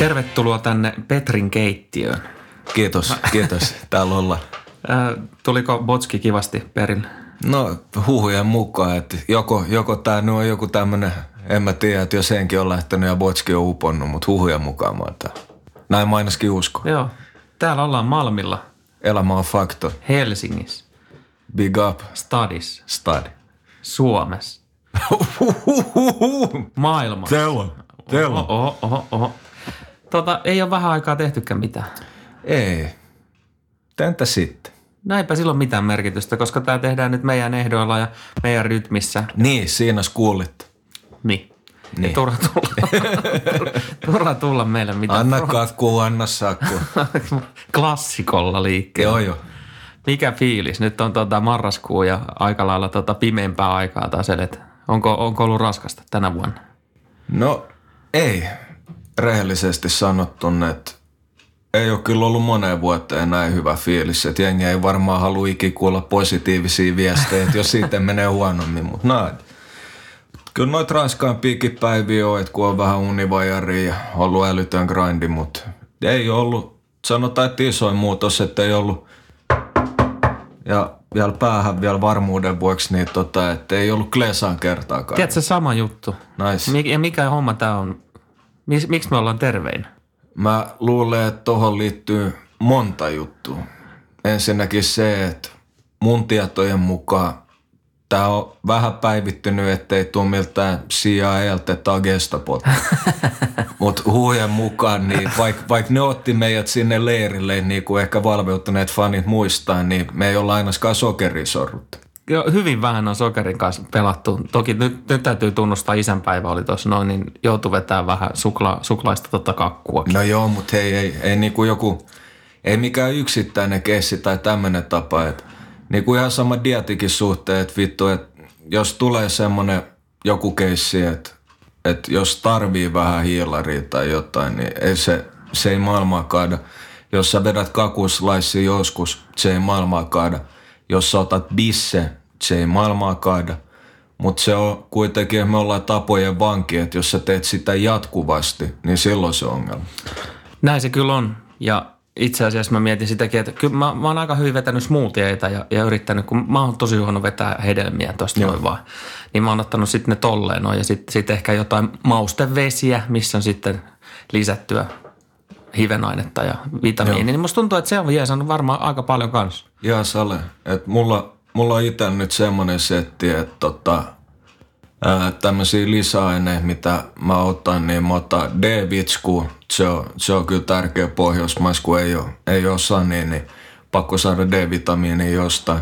Tervetuloa tänne Petrin keittiöön. Kiitos, kiitos. Täällä ollaan. Äh, tuliko Botski kivasti perille? No huhujen mukaan, että joko, joko tämä nyt on joku tämmöinen, en mä tiedä, että jos senkin on lähtenyt ja Botski on uponnut, mutta huhujen mukaan mä tää. Näin mä ainakin uskon. Joo. Täällä ollaan Malmilla, Elämä on fakto. Helsingissä, Big up. Stadissa, Stadi. Suomessa, maailmassa. Tell on. Tell on. Oho, oho, oho. Tota, ei ole vähän aikaa tehtykään mitään. Ei. Entä sitten? Näinpä silloin mitään merkitystä, koska tämä tehdään nyt meidän ehdoilla ja meidän rytmissä. Niin, siinä kuulit. Niin. Niin. Turha tulla. turha tulla meille mitään. Anna kakku, anna sakku. Klassikolla liikkeelle. Joo, joo. Mikä fiilis? Nyt on tota marraskuu ja aika lailla tota pimeämpää aikaa taas elet. Onko, onko ollut raskasta tänä vuonna? No ei, rehellisesti sanottuna, että ei ole kyllä ollut moneen vuoteen näin hyvä fiilis. Että jengi ei varmaan halua ikinä kuulla positiivisia viestejä, että jos siitä menee huonommin. Mutta näin. Kyllä noita raskaampiakin päiviä on, että kun on vähän univajari ja ollut älytön grindi, mutta ei ollut, sanotaan, että isoin muutos, että ei ollut, ja vielä päähän vielä varmuuden vuoksi, niin tota, että ei ollut Klesan kertaakaan. Tiedätkö sama juttu? Nice. Mik, ja mikä homma tämä on? Mis, miksi me ollaan terveinä? Mä luulen, että tuohon liittyy monta juttua. Ensinnäkin se, että mun tietojen mukaan tämä on vähän päivittynyt, ettei tule miltään CIAlta tai Gestapolta. Mutta huujen mukaan, niin vaikka vaik ne otti meidät sinne leirille, niin kuin ehkä valveutuneet fanit muistaa, niin me ei olla ainakaan sokerisorruttu. Joo, hyvin vähän on sokerin kanssa pelattu. Toki nyt, nyt täytyy tunnustaa, isänpäivä oli tuossa noin, niin joutui vetämään vähän sukla, suklaista tota kakkua. No joo, mutta hei, ei, ei niinku joku, ei mikään yksittäinen keissi tai tämmöinen tapa, että niinku ihan sama dietikin suhteen, että vittu, että jos tulee semmoinen joku keissi, että että jos tarvii vähän hiilaria tai jotain, niin ei se, se ei maailmaa kaada. Jos sä vedät kakuslaissi joskus, se ei maailmaa kaada. Jos sä otat bisse, se ei maailmaa kaada. Mutta se on kuitenkin, me ollaan tapojen vanki, että jos sä teet sitä jatkuvasti, niin silloin se on ongelma. Näin se kyllä on. Ja itse asiassa mä mietin sitäkin, että kyllä mä, mä oon aika hyvin vetänyt smoothieita ja, ja yrittänyt, kun mä oon tosi huono vetää hedelmiä tosta noin vaan. Niin mä oon ottanut sitten ne tolleen noin ja sitten sit ehkä jotain maustevesiä, missä on sitten lisättyä hivenainetta ja vitamiini. Niin musta tuntuu, että se on jeesannut varmaan aika paljon kanssa. Jaa Sale, että mulla, mulla on itse nyt semmoinen setti, että tota, tämmöisiä lisäaineita, mitä mä otan, niin mä otan D-vitsku. Se on, se on kyllä tärkeä pohjoismais, kun ei ole, ei ole sani, niin pakko saada D-vitamiinia jostain.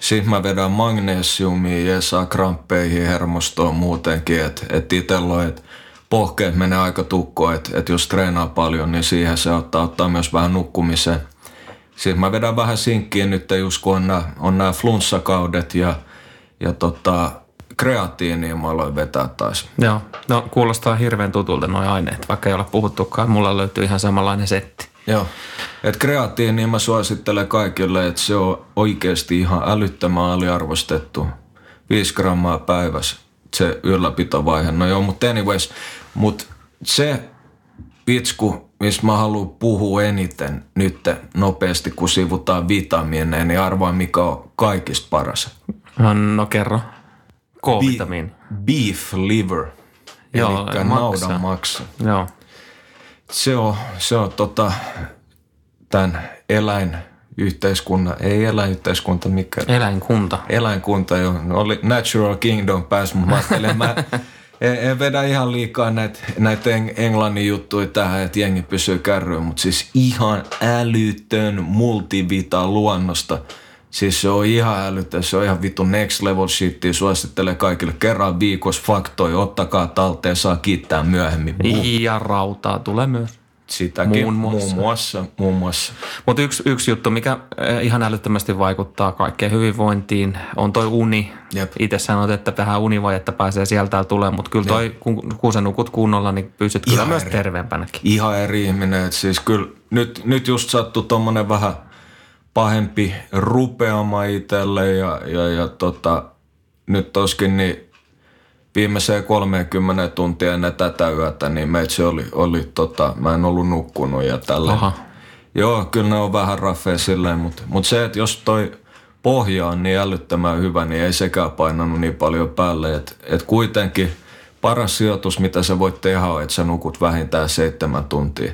Sitten mä vedän magnesiumia ja saa kramppeihin hermostoon muutenkin, että et itsellä että pohkeet menee aika tukkoon, että et jos treenaa paljon, niin siihen se ottaa, ottaa myös vähän nukkumiseen. Sitten mä vedän vähän sinkkiä nyt, just kun on nämä, on nämä flunssakaudet ja, ja tota, kreatiiniä mä aloin vetää taas. Joo, no kuulostaa hirveän tutulta nuo aineet, vaikka ei ole puhuttukaan. Mulla löytyy ihan samanlainen setti. Joo, että kreatiiniä mä suosittelen kaikille, että se on oikeasti ihan älyttömän aliarvostettu. 5 grammaa päivässä se ylläpitovaihe. No joo, mutta anyways, mutta se vitsku, mistä mä haluan puhua eniten nyt nopeasti, kun sivutaan vitamiineja, niin arvaa mikä on kaikista paras. No kerro. K-vitamiini. Beef liver. Joo, Eli naudan maksa. Joo. Se on, se on tota, tämän eläinyhteiskunnan, ei eläinyhteiskunta, mikä Eläinkunta. eläinkunta jo, no oli Natural Kingdom pääs, mutta mä ajattelin, mä, en, en vedä ihan liikaa näitä, eng, englannin juttuja tähän, että jengi pysyy kärryyn, mutta siis ihan älytön multivita luonnosta. Siis se on ihan älytön, se on ihan vittu next level shit. Suosittelee kaikille kerran viikossa faktoja, ottakaa talteen, saa kiittää myöhemmin. Ja rautaa tulee myös. Sitäkin Muun muassa. muun muassa. Muun muassa. Mutta yksi, yksi juttu, mikä eh, ihan älyttömästi vaikuttaa kaikkeen hyvinvointiin, on toi uni. Jep. Itse sanot, että tähän univajetta pääsee sieltä tulee, mutta kyllä toi, kun, kun sä nukut kunnolla, niin pysyt kyllä Ihan myös eri. terveempänäkin. Ihan eri ihminen. Et siis kyllä nyt, nyt just sattui tommonen vähän pahempi rupeama itselle ja, ja, ja tota, nyt toskin niin viimeiseen 30 tuntia ennen tätä yötä, niin meitsi oli, oli tota, mä en ollut nukkunut ja tällä. Aha. Joo, kyllä ne on vähän raffeja silleen, mutta, mutta se, että jos toi pohja on niin älyttömän hyvä, niin ei sekään painanut niin paljon päälle. Että et kuitenkin paras sijoitus, mitä sä voit tehdä, on, että sä nukut vähintään seitsemän tuntia.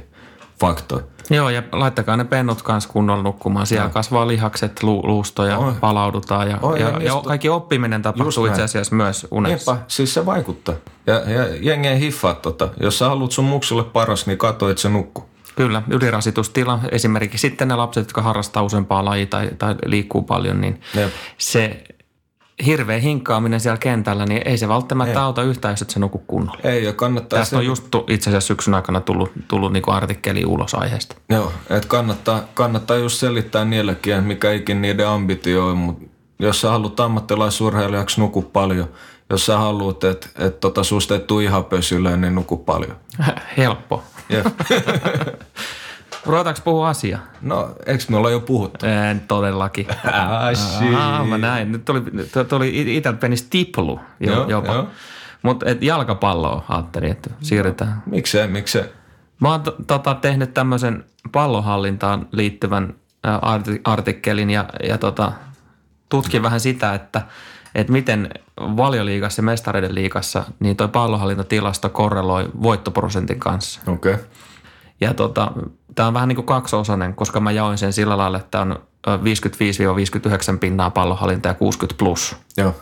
Fakto. Joo, ja laittakaa ne pennut kanssa kunnolla nukkumaan. Siellä kasvaa lihakset, lu, luusto ja Oi. palaudutaan. Ja, Oi, ja ja, ja, kaikki oppiminen tapahtuu itse asiassa myös unessa. Niinpä, siis se vaikuttaa. Ja, ja jengi ei hiffaa tota. Jos sä haluat sun muksulle paras, niin katso, että se nukkuu. Kyllä, ylirasitustila esimerkiksi sitten ne lapset, jotka harrastaa useampaa lajia tai, tai liikkuu paljon, niin Jep. se hirveä hinkkaaminen siellä kentällä, niin ei se välttämättä Ei. auta yhtään, jos et sä nuku kunnolla. Ei, ja kannattaa... Tästä on just itse asiassa syksyn aikana tullut, tullut niin artikkeli ulos aiheesta. Joo, että kannattaa, kannattaa just selittää niillekin, että mikä ikin niiden ambitio on, mutta jos sä haluat ammattilaisurheilijaksi, nuku paljon. Jos sä haluat, että et tota susta ei tule ihan pösylle, niin nuku paljon. Helppo. Jep. Ruvetaanko puhua asiaa? No, eikö me olla jo puhuttu? En todellakin. Ai, Aa, mä näin. Nyt tuli, tuli itseltä penis tiplu jo, Joo, jopa. joo. Mutta jalkapalloa ajattelin, että siirrytään. Miksei, miksei? Mä oon t- tota, tehnyt tämmöisen pallonhallintaan liittyvän artikkelin ja, ja tota, tutkin vähän sitä, että, että miten valioliigassa ja mestareiden liigassa niin toi pallonhallintatilasto korreloi voittoprosentin kanssa. Okei. Okay. Ja tota, tämä on vähän niin kuin kaksiosainen, koska mä jaoin sen sillä lailla, että on ö, 55-59 pinnaa pallonhallinta ja 60 plus. Joo.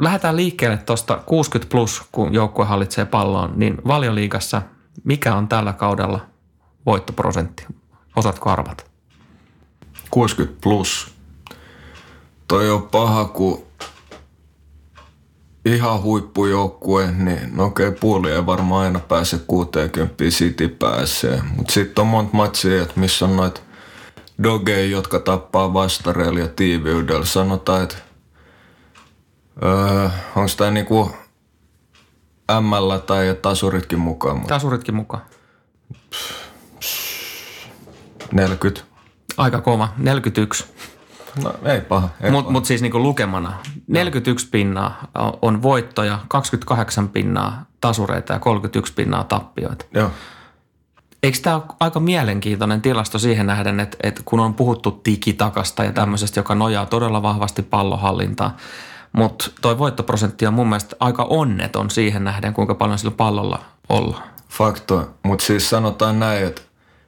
Lähdetään liikkeelle tuosta 60 plus, kun joukkue hallitsee palloon, niin valioliigassa mikä on tällä kaudella voittoprosentti? Osaatko arvata? 60 plus. Toi on paha, kun ihan huippujoukkue, niin no okei, puoli ei varmaan aina pääse 60, City pääsee. Mutta sitten on monta matsia, että missä on noita dogeja, jotka tappaa vastareilla ja tiiviydellä. Sanotaan, että öö, onko tämä niinku ML tai tasuritkin mukaan, mutta Tasuritkin mukaan. 40. Aika kova, 41. No ei paha. Mutta mut siis niinku lukemana, 41 pinnaa on voittoja, 28 pinnaa tasureita ja 31 pinnaa tappioita. Joo. Eikö tämä ole aika mielenkiintoinen tilasto siihen nähden, että, että kun on puhuttu tikitakasta ja tämmöisestä, joka nojaa todella vahvasti pallohallintaan, mutta toi voittoprosentti on mun mielestä aika onneton siihen nähden, kuinka paljon sillä pallolla ollaan. Fakto, mutta siis sanotaan näin, että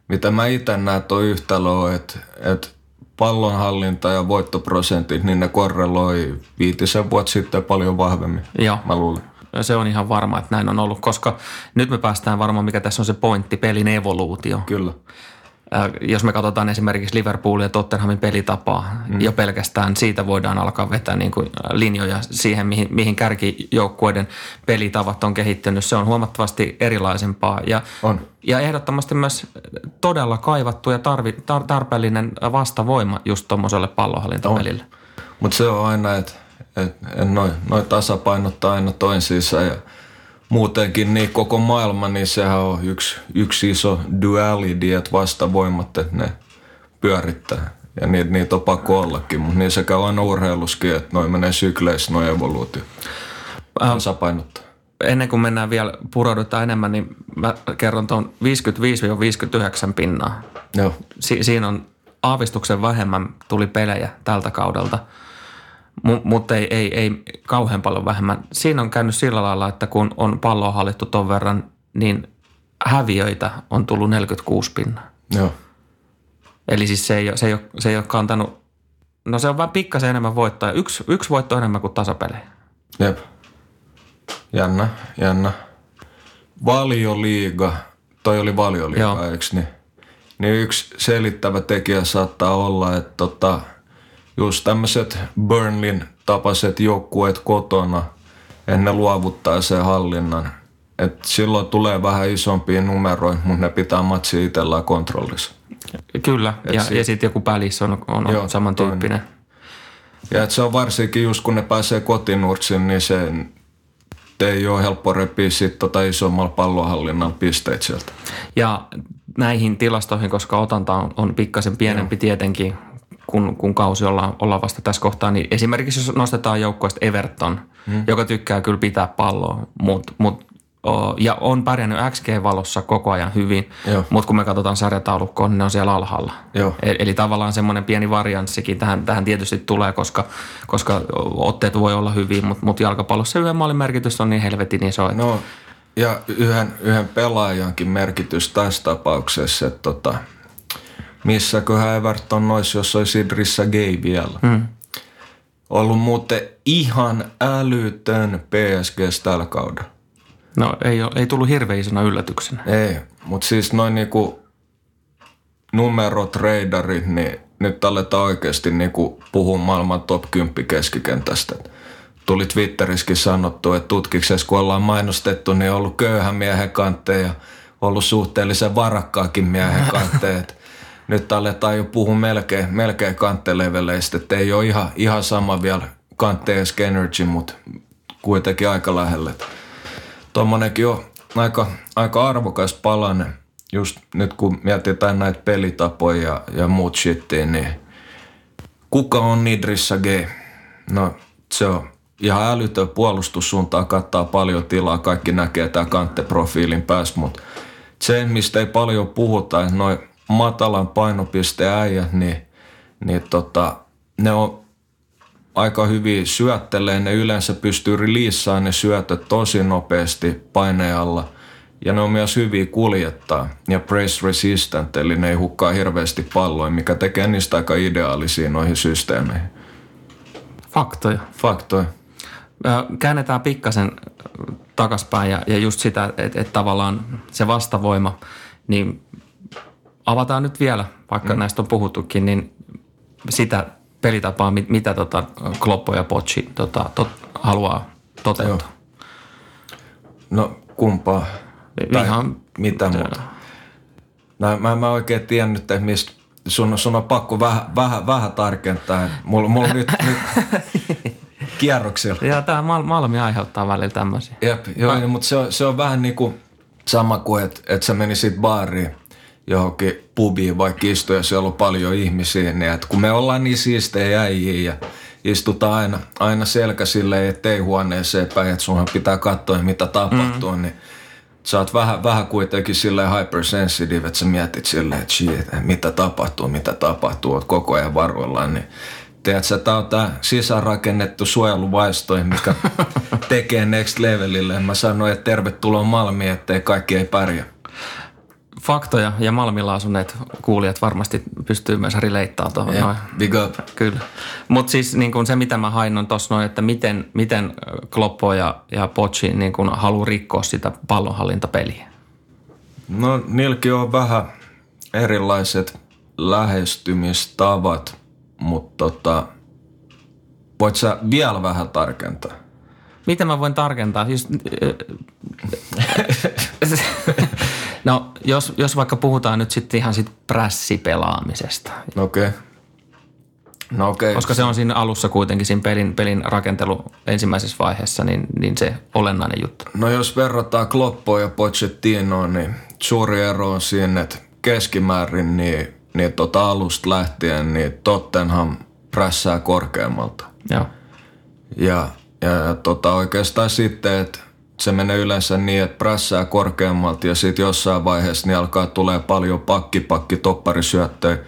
mitä mä itse näen tuo yhtälö on, että, että pallonhallinta ja voittoprosentit, niin ne korreloi viitisen vuotta sitten paljon vahvemmin. Joo. Mä luulen. Se on ihan varma, että näin on ollut, koska nyt me päästään varmaan, mikä tässä on se pointti, pelin evoluutio. Kyllä. Äh, Jos me katsotaan esimerkiksi Liverpoolin ja Tottenhamin pelitapaa, mm. jo pelkästään siitä voidaan alkaa vetää niin kuin linjoja siihen, mihin, mihin kärkijoukkueiden pelitavat on kehittynyt. Se on huomattavasti erilaisempaa ja, On. ja ehdottomasti myös todella kaivattu ja tarvi, tar, tarpeellinen vastavoima just tuommoiselle pallohallintapelille. Mutta se on aina, että et, et noin noi tasapainottaa aina toisiinsa ja muutenkin niin koko maailma, niin sehän on yksi, yksi iso duality, että vastavoimat, että ne pyörittää. Ja niitä, niitä on pakko ollakin, mutta niin sekä aina urheiluskin, että noin menee sykleissä, noin evoluutio. Tasapainottaa. Ennen kuin mennään vielä pureudutaan enemmän, niin mä kerron tuon 55-59 pinnaa. Joo. si- siinä on aavistuksen vähemmän tuli pelejä tältä kaudelta, M- mutta ei, ei, ei kauhean paljon vähemmän. Siinä on käynyt sillä lailla, että kun on palloa hallittu ton verran, niin häviöitä on tullut 46 pinnaa. Joo. Eli siis se ei, ole- se ei, ole, se ei ole kantanut, no se on vähän pikkasen enemmän voittoja. Yksi, yksi voitto enemmän kuin tasapelejä. Jep. Jännä, jännä. Valioliiga, toi oli valioliiga, Joo. eikö niin? Niin yksi selittävä tekijä saattaa olla, että tota, just tämmöiset Burnlin tapaiset joukkueet kotona, en ne luovuttaa sen hallinnan. Et silloin tulee vähän isompia numeroita, mutta ne pitää matsi itsellään kontrollissa. Kyllä, ja, si- ja sitten joku pälis on, on, Joo, samantyyppinen. Ja et se on varsinkin just kun ne pääsee kotinurtsin, niin se ei ole helppo repiä sit tota isommalla pallonhallinnan pisteet sieltä. Ja näihin tilastoihin, koska otanta on, on pikkasen pienempi tietenkin, kun, kun kausi ollaan, ollaan vasta tässä kohtaa, niin esimerkiksi jos nostetaan joukkueesta Everton, hmm. joka tykkää kyllä pitää palloa, mut, mut, ja on pärjännyt XG-valossa koko ajan hyvin, mutta kun me katsotaan sarjataulukkoa, niin ne on siellä alhaalla. Joo. E- Eli tavallaan semmoinen pieni varianssikin tähän, tähän tietysti tulee, koska, koska otteet voi olla hyviä, mutta mut jalkapallossa yhden maalin merkitys on niin helvetin iso, että No, ja yhden, yhden pelaajankin merkitys tässä tapauksessa, että tota, missäköhän Everton olisi, jos olisi Idrissa Gay vielä. Hmm. Ollut muuten ihan älytön PSG tällä kaudella. no, ei, ole, ei tullut hirveän isona yllätyksenä. Ei, mutta siis noin niinku numerot, reidarit, niin nyt aletaan oikeasti niinku puhua maailman top 10 keskikentästä. Tuli Twitterissäkin sanottu, että tutkiksessa kun ollaan mainostettu, niin on ollut köyhän miehen kantteja, ollut suhteellisen varakkaakin miehen kantteet. Nyt aletaan jo puhua melkein, melkein kantteleveleistä, että ei ole ihan, ihan sama vielä kanttees energy, mutta kuitenkin aika lähellä tuommoinenkin on aika, aika arvokas palanen. Just nyt kun mietitään näitä pelitapoja ja, ja muut shittiin, niin kuka on Nidrissa G? No se on ihan älytön puolustussuuntaa, kattaa paljon tilaa, kaikki näkee tämä kantteprofiilin päässä, mutta se, mistä ei paljon puhuta, että noin matalan painopiste äijät, niin, niin tota, ne on aika hyvin syöttelee, ne yleensä pystyy releasaamaan ne syötöt tosi nopeasti painealla. Ja ne on myös hyviä kuljettaa ja press resistant, eli ne ei hukkaa hirveästi palloja, mikä tekee niistä aika ideaalisia noihin systeemeihin. Faktoja. Faktoja. Käännetään pikkasen takaspäin ja, ja just sitä, että et tavallaan se vastavoima, niin avataan nyt vielä, vaikka mm. näistä on puhuttukin, niin sitä pelitapaa, mit- mitä tota Kloppo ja Pochi tota, tot, haluaa toteuttaa. No kumpaa? Ihan- mitä muuta? No, mä en mä oikein tiennyt, että mistä sun, sun on pakko vähän, vähän, vähän tarkentaa. Mulla, mulla nyt, nyt kierroksilla. Ja tämä Mal- Malmi aiheuttaa välillä tämmöisiä. Jep, joo, mutta se on, se on vähän niin kuin sama kuin, että et sä menisit baariin johonkin pubiin vaikka istua ja siellä on paljon ihmisiä, niin että kun me ollaan niin siistejä äijiä ja istutaan aina, aina selkä silleen, ettei huoneeseen päin, että sunhan pitää katsoa, mitä tapahtuu, mm. niin sä oot vähän, vähän kuitenkin silleen hypersensitive, että sä mietit silleen, että shit, mitä tapahtuu, mitä tapahtuu, oot koko ajan varuillaan, niin Tiedätkö, tää on tää sisäänrakennettu suojeluvaistoin, mikä tekee next levelille. Mä sanoin, että tervetuloa Malmiin, ettei kaikki ei pärjää. Faktoja ja Malmilla asuneet kuulijat varmasti pystyy myös releittaamaan tuohon noin. Big up. Kyllä. Mutta siis niin kun se, mitä mä hain, on tuossa noin, että miten, miten Kloppo ja, ja Pochi niin kun haluaa rikkoa sitä pallonhallintapeliä. No niilläkin on vähän erilaiset lähestymistavat, mutta tota, voit sä vielä vähän tarkentaa? Miten mä voin tarkentaa? Siis, no, jos, jos vaikka puhutaan nyt sitten ihan sit prässipelaamisesta, Okei. Okay. No okei. Okay. koska se on siinä alussa kuitenkin siinä pelin, pelin rakentelu ensimmäisessä vaiheessa, niin, niin se olennainen juttu. No jos verrataan Kloppoa ja Pochettinoa, niin suuri ero on siinä, että keskimäärin niin, niin tota alusta lähtien niin Tottenham prässää korkeammalta. Joo. Ja, ja, ja tota, oikeastaan sitten, että se menee yleensä niin, että prässää korkeammalta ja sitten jossain vaiheessa niin alkaa tulee paljon pakki, pakki, topparisyöttöjä.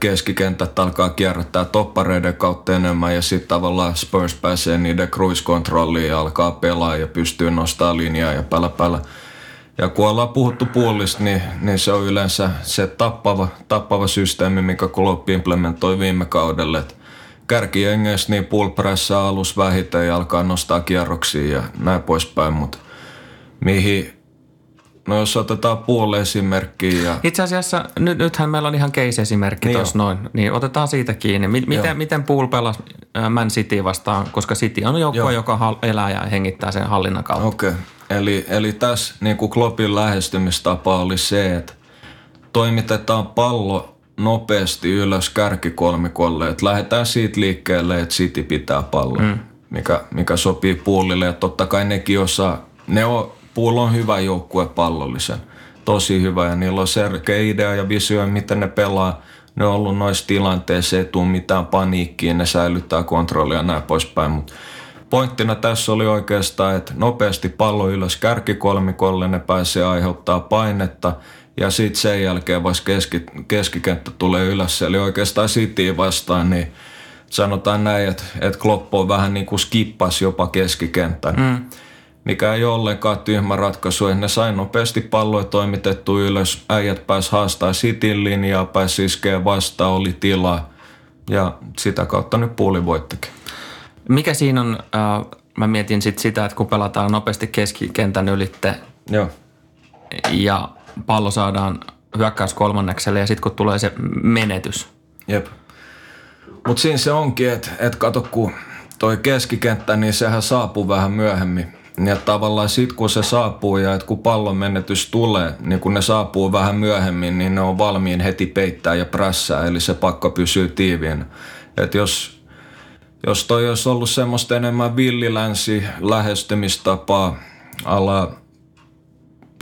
Keskikentät alkaa kierrättää toppareiden kautta enemmän ja sitten tavallaan Spurs pääsee niiden cruise-kontrolliin ja alkaa pelaa ja pystyy nostamaan linjaa ja pälä pälä. Ja kun ollaan puhuttu puolista, niin, niin se on yleensä se tappava, tappava systeemi, mikä Klopp implementoi viime kaudelle. Et kärkijengeissä niin pull alus vähiten ja alkaa nostaa kierroksia ja näin poispäin, mutta mihin No jos otetaan puoli esimerkkiä. Ja... Itse asiassa nyt, nythän meillä on ihan case-esimerkki niin tuossa noin, niin otetaan siitä kiinni. Miten, miten Pool pelasi Man City vastaan, koska City on joukko, joka elää ja hengittää sen hallinnan kautta. Okei, okay. eli, eli tässä niin kuin Kloppin lähestymistapa oli se, että toimitetaan pallo nopeasti ylös kärkikolmikolle, että lähdetään siitä liikkeelle, että City pitää pallon, mm. mikä, mikä sopii puolille. Ja totta kai nekin osaa, ne on Pool on hyvä joukkue pallollisen. Tosi hyvä ja niillä on selkeä idea ja visio, miten ne pelaa. Ne on ollut noissa tilanteissa, ei tule mitään paniikkiä, ne säilyttää kontrollia ja näin poispäin. Mutta pointtina tässä oli oikeastaan, että nopeasti pallo ylös kärkikolmikolle, ne pääsee aiheuttaa painetta ja sitten sen jälkeen vasta keski, keskikenttä tulee ylös. Eli oikeastaan City vastaan, niin sanotaan näin, että, että Klopp on vähän niin kuin skippas jopa keskikentän. Mm mikä ei ole ollenkaan tyhmä ratkaisu. Ne sai nopeasti palloja toimitettu ylös, äijät pääs haastaa sitin linjaa, pääsi iskee vastaan, oli tilaa ja sitä kautta nyt puoli voittikin. Mikä siinä on, äh, mä mietin sit sitä, että kun pelataan nopeasti keskikentän ylitte Joo. ja pallo saadaan hyökkäys kolmannekselle ja sitten kun tulee se menetys. Jep. Mutta siinä se onkin, että et kato kun toi keskikenttä, niin sehän saapuu vähän myöhemmin ja tavallaan sit kun se saapuu ja että kun pallon menetys tulee, niin kun ne saapuu vähän myöhemmin, niin ne on valmiin heti peittää ja prässää, eli se pakko pysyy tiiviin. Että jos, jos toi olisi ollut semmoista enemmän villilänsi lähestymistapaa ala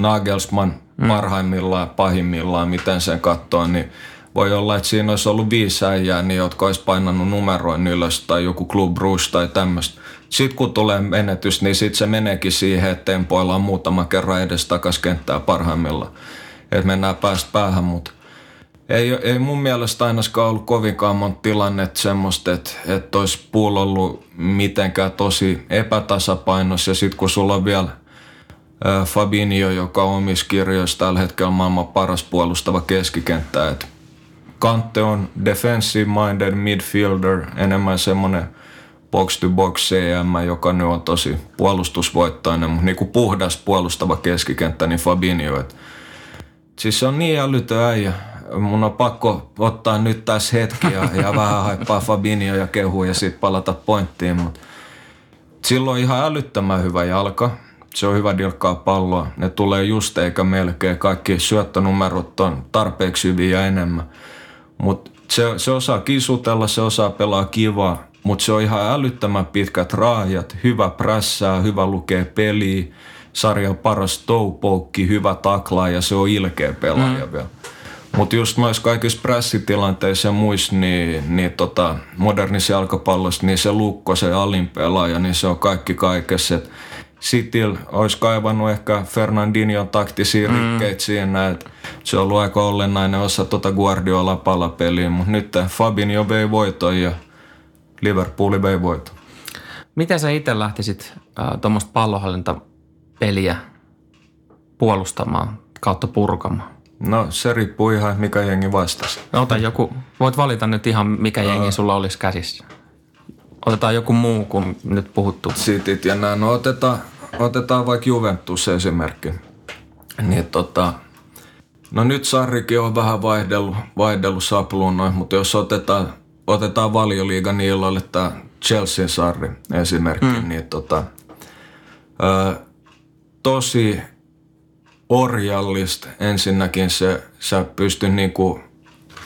Nagelsmann mm. parhaimmillaan, pahimmillaan, miten sen katsoo, niin voi olla, että siinä olisi ollut viisi äijää, niin jotka olisi painanut numeroin ylös tai joku Club Rouge tai tämmöistä. Sitten kun tulee menetys, niin sitten se meneekin siihen, että tempoillaan muutama kerran edes takas kenttää parhaimmilla. Että mennään päästä päähän, mutta ei, ei mun mielestä ainakaan ollut kovinkaan monta tilannetta semmoista, että, että olisi puul ollut mitenkään tosi epätasapainossa. Ja sitten kun sulla on vielä Fabinho, joka on omissa kirjoissa tällä hetkellä maailman paras puolustava keskikenttä. että Kante on defensive minded midfielder, enemmän semmoinen box to box CM, joka nyt on tosi puolustusvoittoinen, mutta niinku puhdas puolustava keskikenttä, niin Fabinho. Et, siis se on niin älytön äijä. Mun on pakko ottaa nyt tässä hetki ja, ja vähän haippaa Fabinho ja kehu ja sitten palata pointtiin, mutta silloin ihan älyttömän hyvä jalka. Se on hyvä dilkkaa palloa. Ne tulee just eikä melkein. Kaikki syöttönumerot on tarpeeksi hyviä ja enemmän. Mutta se, se osaa kisutella, se osaa pelaa kivaa, mutta se on ihan älyttömän pitkät raajat, hyvä prässää, hyvä lukee peliä, sarjan paras toupoukki, hyvä taklaa ja se on ilkeä pelaaja mm. vielä. Mutta just noissa kaikissa pressitilanteissa ja muissa, niin, niin tota, modernissa jalkapallossa, niin se lukko, se alin pelaaja, niin se on kaikki kaikessa. Et Sitil olisi kaivannut ehkä Fernandinhon taktisia mm. rikkeitä siinä, että se on ollut aika olennainen osa tuota Guardiola palapeliä, mutta nyt Fabinho vei voiton ja Liverpooli vei voiton. Miten sä itse lähtisit äh, tuommoista pallohallintapeliä puolustamaan kautta purkamaan? No se riippuu ihan, mikä jengi vastasi. No, ota joku, voit valita nyt ihan mikä jengi sulla olisi käsissä. Otetaan joku muu kuin nyt puhuttu. Sitit ja näin. No otetaan, otetaan vaikka Juventus esimerkki. Niin tota, no nyt Sarrikin on vähän vaihdellut, vaihdellut sapluunoin, mutta jos otetaan, otetaan valioliigan illoille tämä Chelsea Sarri esimerkki, mm. niin tota, ö, tosi orjallista ensinnäkin se, sä pystyt niinku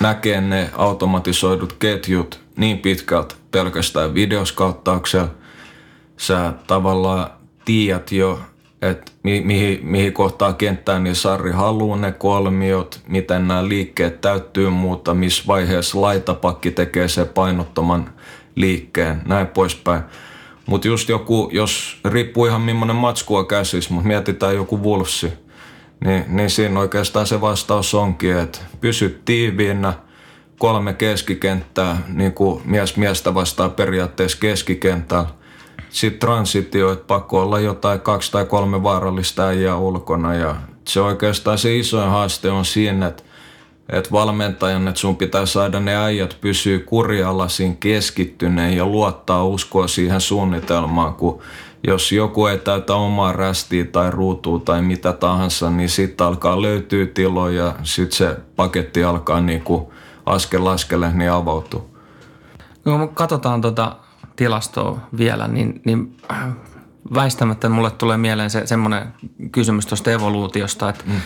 näkemään ne automatisoidut ketjut niin pitkältä pelkästään videoskauttauksella. Sä tavallaan tiedät jo, että mi- mihin, mihin kohtaa kenttään niin Sarri haluaa ne kolmiot, miten nämä liikkeet täyttyy muuta, missä vaiheessa laitapakki tekee sen painottoman liikkeen, näin poispäin. Mutta just joku, jos riippuu ihan millainen matsku on käsissä, mutta mietitään joku Wolfsi, niin, niin siinä oikeastaan se vastaus onkin, että pysy tiiviinä – kolme keskikenttää, niin kuin mies miestä vastaa periaatteessa keskikentällä. Sitten transitio, että pakko olla jotain kaksi tai kolme vaarallista äijää ulkona ja se oikeastaan se isoin haaste on siinä, että että valmentajan, että sun pitää saada ne äijät pysyä kurialasin keskittyneen ja luottaa uskoa siihen suunnitelmaan, kun jos joku ei täytä omaa rästiä tai ruutua tai mitä tahansa, niin sitten alkaa löytyä tiloja ja sitten se paketti alkaa niinku askel askele niin avautua. Kun katsotaan tuota tilastoa vielä, niin, niin väistämättä mulle tulee mieleen se semmoinen kysymys tuosta evoluutiosta, että mm.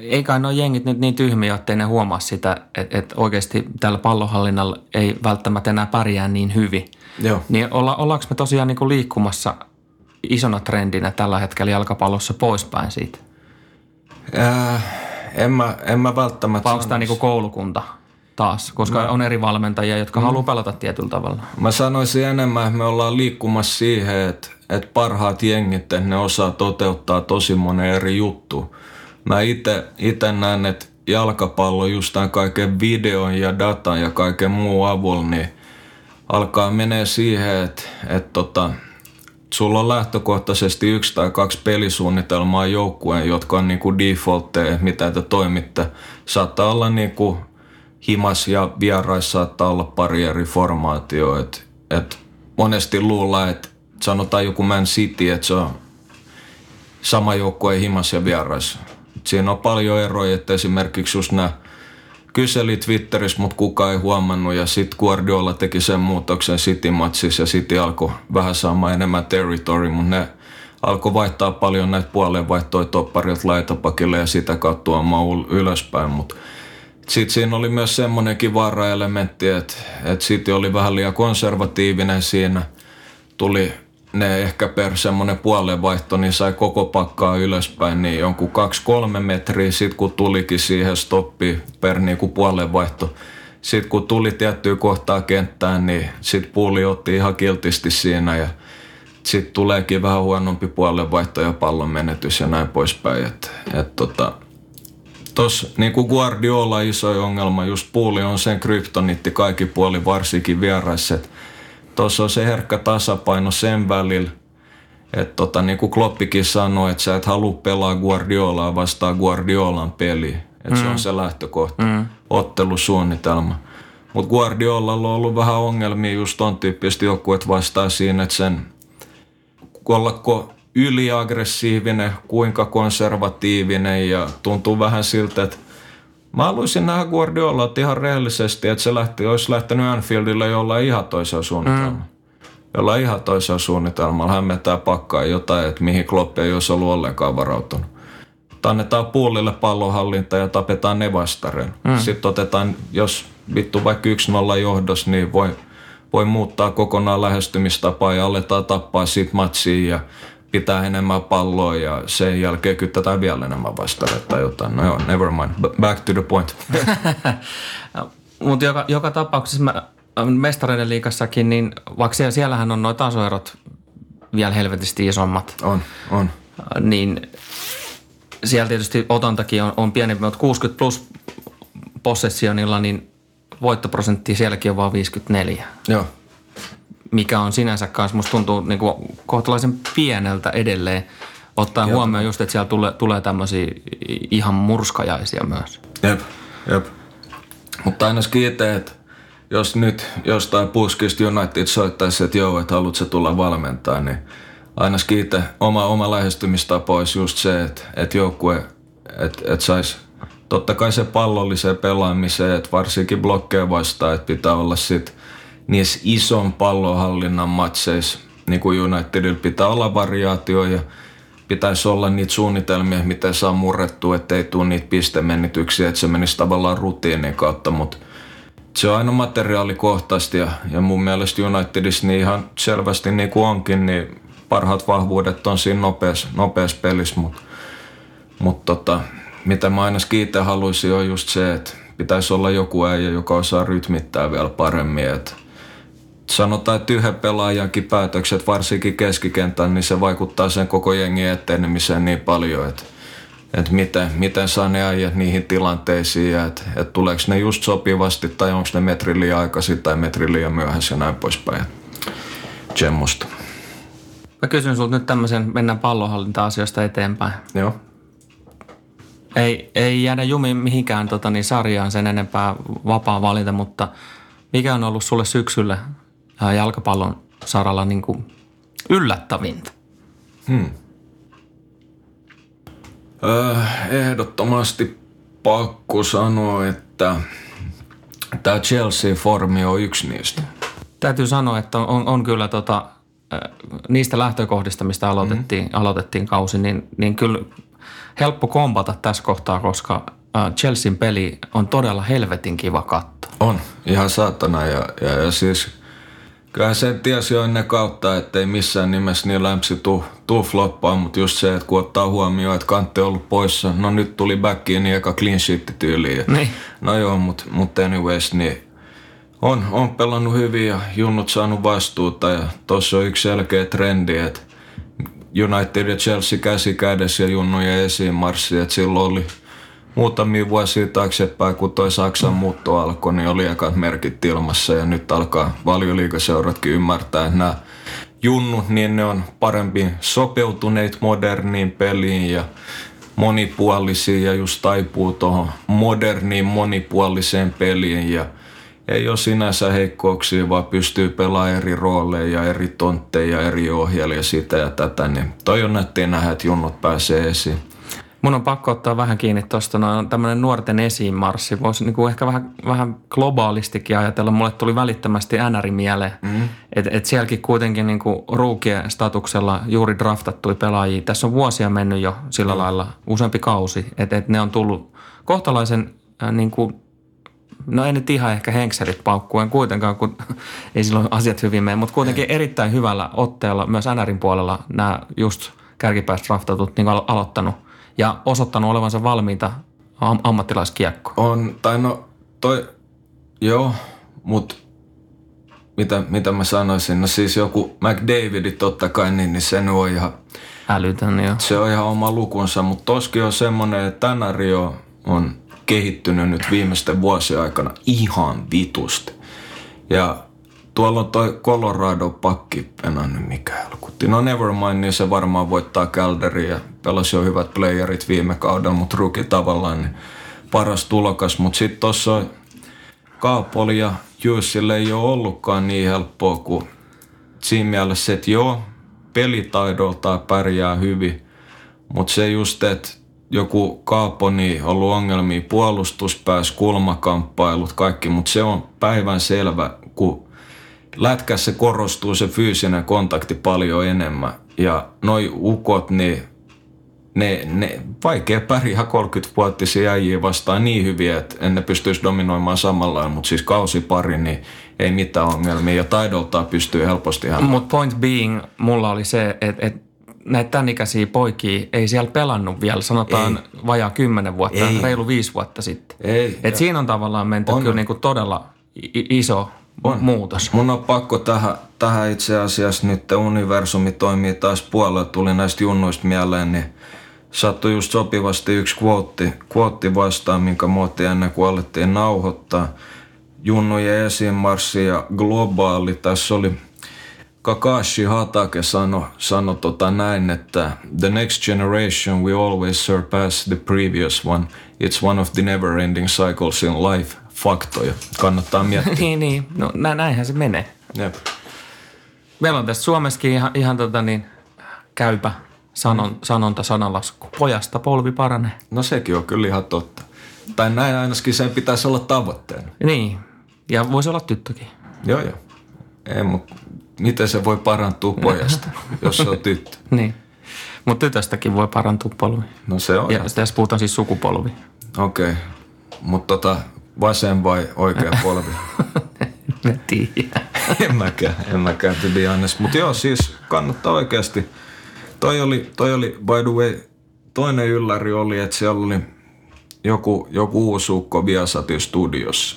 ei kai nuo jengit nyt niin tyhmiä, ettei ne huomaa sitä, että, että oikeasti tällä pallohallinnalla ei välttämättä enää pärjää niin hyvin. Joo. Niin olla, ollaanko me tosiaan niin kuin liikkumassa isona trendinä tällä hetkellä jalkapallossa poispäin siitä? Äh, en, mä, en mä välttämättä Vai onko tämä niin koulukunta taas? Koska no. on eri valmentajia, jotka mm. haluaa pelata tietyllä tavalla. Mä sanoisin enemmän, että me ollaan liikkumassa siihen, että, että parhaat jengit, että ne osaa toteuttaa tosi monen eri juttu. Mä itse näen, että jalkapallo just tämän kaiken videon ja datan ja kaiken muu avulla, niin alkaa menee siihen, että, että tota, sulla on lähtökohtaisesti yksi tai kaksi pelisuunnitelmaa joukkueen, jotka on niinku defaultteja, mitä te toimitte. Saattaa olla niinku himas ja vierais saattaa olla pari eri formaatioa. Et, et monesti luulla, että sanotaan joku Man City, että se on sama joukkue himas ja vierais. Siinä on paljon eroja, että esimerkiksi just nämä kyseli Twitterissä, mutta kukaan ei huomannut ja sitten Guardiola teki sen muutoksen City-matsissa ja City alkoi vähän saamaan enemmän territory, mutta ne alkoi vaihtaa paljon näitä puolenvaihtoja topparilta laitapakille ja sitä kautta tuomaan ylöspäin, mutta sitten siinä oli myös semmoinenkin vaara-elementti, että, että City oli vähän liian konservatiivinen siinä. Tuli ne ehkä per semmoinen puolenvaihto, niin sai koko pakkaa ylöspäin, niin jonkun 2-3 metriä. Sitten kun tulikin siihen stoppi per niinku puolenvaihto, sitten kun tuli tiettyä kohtaa kenttään, niin sitten puuli otti ihan kiltisti siinä ja sitten tuleekin vähän huonompi puolenvaihto ja pallon menetys ja näin poispäin. Et, et tota, Tos niin kuin Guardiola iso ongelma, just puuli on sen kryptonitti kaikki puoli varsinkin vieraissa. Tuossa on se herkkä tasapaino sen välillä, että tota, niin kuin Kloppikin sanoi, että sä et halua pelaa Guardiolaa vastaan Guardiolan peli. Että mm. se on mm. se lähtökohta, mm. ottelusuunnitelma. Mutta Guardiolalla on ollut vähän ongelmia just ton tyyppisesti joukkueet vastaa siinä, että sen ollako yliaggressiivinen, kuinka konservatiivinen ja tuntuu vähän siltä, että Mä haluaisin nähdä Guardiola ihan rehellisesti, että se lähti, olisi lähtenyt Anfieldille jollain ihan toisella suunnitelmalla. Mm. Jollain ihan toisella suunnitelmalla hämmentää pakkaa jotain, että mihin Klopp ei olisi ollut ollenkaan varautunut. Annetaan puolille pallonhallinta ja tapetaan ne vastareen. Mm. Sitten otetaan, jos vittu vaikka 1-0 johdos, niin voi, voi muuttaa kokonaan lähestymistapaa ja aletaan tappaa siitä matsiin ja pitää enemmän palloa ja sen jälkeen kyttätään vielä enemmän vastaan tai jotain. No joo, never mind. Back to the point. Mutta joka, joka tapauksessa mä, mestareiden liikassakin, niin vaikka siellä, siellähän on noita tasoerot vielä helvetisti isommat. On, on. Niin siellä tietysti otantakin on, on pienempi, mutta 60 plus possessionilla, niin voittoprosentti sielläkin on vain 54. Joo mikä on sinänsä kanssa, musta tuntuu niin kuin kohtalaisen pieneltä edelleen, ottaen Jep. huomioon just, että siellä tulee, tulee tämmöisiä ihan murskajaisia myös. Jep, jep. Mutta aina itse, että jos nyt jostain puskista United soittaisi, että joo, että haluatko tulla valmentaa, niin aina itse oma, oma lähestymistapa olisi just se, että, että joukkue, että, että saisi totta kai se pallolliseen pelaamiseen, että varsinkin blokkeja vastaan, että pitää olla sitten niissä ison pallonhallinnan matseissa, niin kuin Unitedilla pitää olla variaatio ja pitäisi olla niitä suunnitelmia, miten saa murrettua, ettei tule niitä pistemennityksiä, että se menisi tavallaan rutiinin kautta, mutta se on aina materiaalikohtaisesti ja, ja mun mielestä Unitedissa niin ihan selvästi niin kuin onkin, niin parhaat vahvuudet on siinä nopeassa, nopeassa pelissä, mutta mut tota, mitä mä aina kiitä haluaisin on just se, että pitäisi olla joku äijä, joka osaa rytmittää vielä paremmin, että sanotaan, että yhden pelaajankin päätökset, varsinkin keskikentän, niin se vaikuttaa sen koko jengin etenemiseen niin paljon, että, että miten, miten saa ne äijät niihin tilanteisiin ja että, että tuleeko ne just sopivasti tai onko ne metri liian aikaisin tai metri liian myöhässä ja näin poispäin. Tsemmosta. Mä kysyn sulta nyt tämmöisen, mennään pallonhallinta-asioista eteenpäin. Joo. Ei, ei jäädä jumiin mihinkään tota, niin sarjaan sen enempää vapaa valinta, mutta mikä on ollut sulle syksyllä jalkapallon saralla niin kuin yllättävintä? Öö, ehdottomasti pakko sanoa, että tämä Chelsea-formi on yksi niistä. Täytyy sanoa, että on, on, kyllä tota, niistä lähtökohdista, mistä aloitettiin, mm-hmm. aloitettiin kausi, niin, niin kyllä helppo kompata tässä kohtaa, koska Chelsean peli on todella helvetin kiva katto. On, ihan saatana. Ja, ja, ja siis kyllähän se tiesi jo ennen kautta, että ei missään nimessä niin lämpsi tuu, tuu floppaa, mutta just se, että kun ottaa huomioon, että Kantte on ollut poissa, no nyt tuli backiin niin eka clean sheet tyyliin. Ja, Niin. No joo, mutta mut anyways, niin on, on pelannut hyvin ja junnut saanut vastuuta ja tossa on yksi selkeä trendi, että United ja Chelsea käsi kädessä ja junnuja esiin marssi, että silloin oli muutamia vuosia taaksepäin, kun toi Saksan muutto alkoi, niin oli ekat merkit ilmassa ja nyt alkaa valioliikaseuratkin ymmärtää, että nämä junnut, niin ne on paremmin sopeutuneet moderniin peliin ja monipuolisia ja just taipuu tuohon moderniin monipuoliseen peliin ja ei ole sinänsä heikkouksia, vaan pystyy pelaamaan eri rooleja ja eri tontteja ja eri ohjelmia sitä ja tätä, niin toi on nähdä, että junnut pääsee esiin. Mun on pakko ottaa vähän kiinni tuosta, no, tämmöinen nuorten esiinmarssi. Voisi niinku ehkä vähän, vähän globaalistikin ajatella. Mulle tuli välittömästi NR mieleen. Mm. Että et sielläkin kuitenkin niinku ruukien statuksella juuri draftattui pelaajia. Tässä on vuosia mennyt jo sillä mm. lailla, useampi kausi. Että et ne on tullut kohtalaisen äh, niinku, no ei nyt ihan ehkä henkselit paukkuen kuitenkaan, kun ei silloin asiat hyvin mene. Mutta kuitenkin erittäin hyvällä otteella myös NRin puolella nämä just kärkipäästä draftatut niin alo- aloittanut – ja osoittanut olevansa valmiita am- ammattilaiskiekko. On, tai no toi, joo, mut mitä, mitä mä sanoisin, no siis joku McDavid totta kai, niin, niin se on ihan, Älytön, joo. se on ihan oma lukunsa, mutta toskin on semmonen, että tänä Rio on kehittynyt nyt viimeisten vuosien aikana ihan vitusti. Ja tuolla on toi Colorado pakki penannut mikä helkutti. No nevermind, niin se varmaan voittaa Calderin ja pelasi jo hyvät playerit viime kaudella, mutta ruki tavallaan niin paras tulokas. Mutta sitten tuossa Kaapoli ja Jussille ei ole ollutkaan niin helppoa kuin siinä mielessä, että joo, pelitaidoltaan pärjää hyvin, mutta se just, että joku Kaaponi on ollut ongelmia puolustuspääs, kulmakamppailut, kaikki, mutta se on päivän selvä, kun lätkässä korostuu se fyysinen kontakti paljon enemmän. Ja noi ukot, niin ne, ne vaikea pärjää 30-vuottisia äijiä vastaan niin hyviä, että en ne pystyisi dominoimaan samalla, mutta siis kausi pari, niin ei mitään ongelmia ja taidoltaan pystyy helposti hän. Mutta point being, mulla oli se, että et näitä tämän ikäisiä poikia ei siellä pelannut vielä, sanotaan ei. vajaa kymmenen vuotta, ei. reilu viisi vuotta sitten. Ei. Et siinä on tavallaan menty on. kyllä niinku todella iso on. muutos. Mun on pakko tähän, tähän itse asiassa nyt universumi toimii taas puolella, tuli näistä junnuista mieleen, niin sattui just sopivasti yksi quote, quote vastaan, minkä muotti ennen kuin alettiin nauhoittaa. Junnujen esiinmarssi ja globaali. Tässä oli Kakashi Hatake sano, sano tota näin, että The next generation will always surpass the previous one. It's one of the never ending cycles in life. Faktoja. Kannattaa miettiä. niin, niin. No nä- näinhän se menee. Jep. Meillä on tässä Suomessakin ihan, ihan tota niin, käypä sanon, sanonta, sanalasku. Pojasta polvi paranee. No sekin on kyllä ihan totta. Tai näin ainakin sen pitäisi olla tavoitteena. Niin. Ja voisi olla tyttökin. Joo, joo. Ei, mutta miten se voi parantua pojasta, jos se on tyttö? Niin. Mutta tytöstäkin voi parantua polvi. No se on. Ja tässä puhutaan siis sukupolvi. Okei. Okay. Mutta tota, vasen vai oikea polvi? en tiedä. en mäkään, en mäkään to be honest. Mutta joo, siis kannattaa oikeasti. Toi oli, toi oli, by the way, toinen ylläri oli, että siellä oli joku, joku uusi ukko Viasatin studiossa.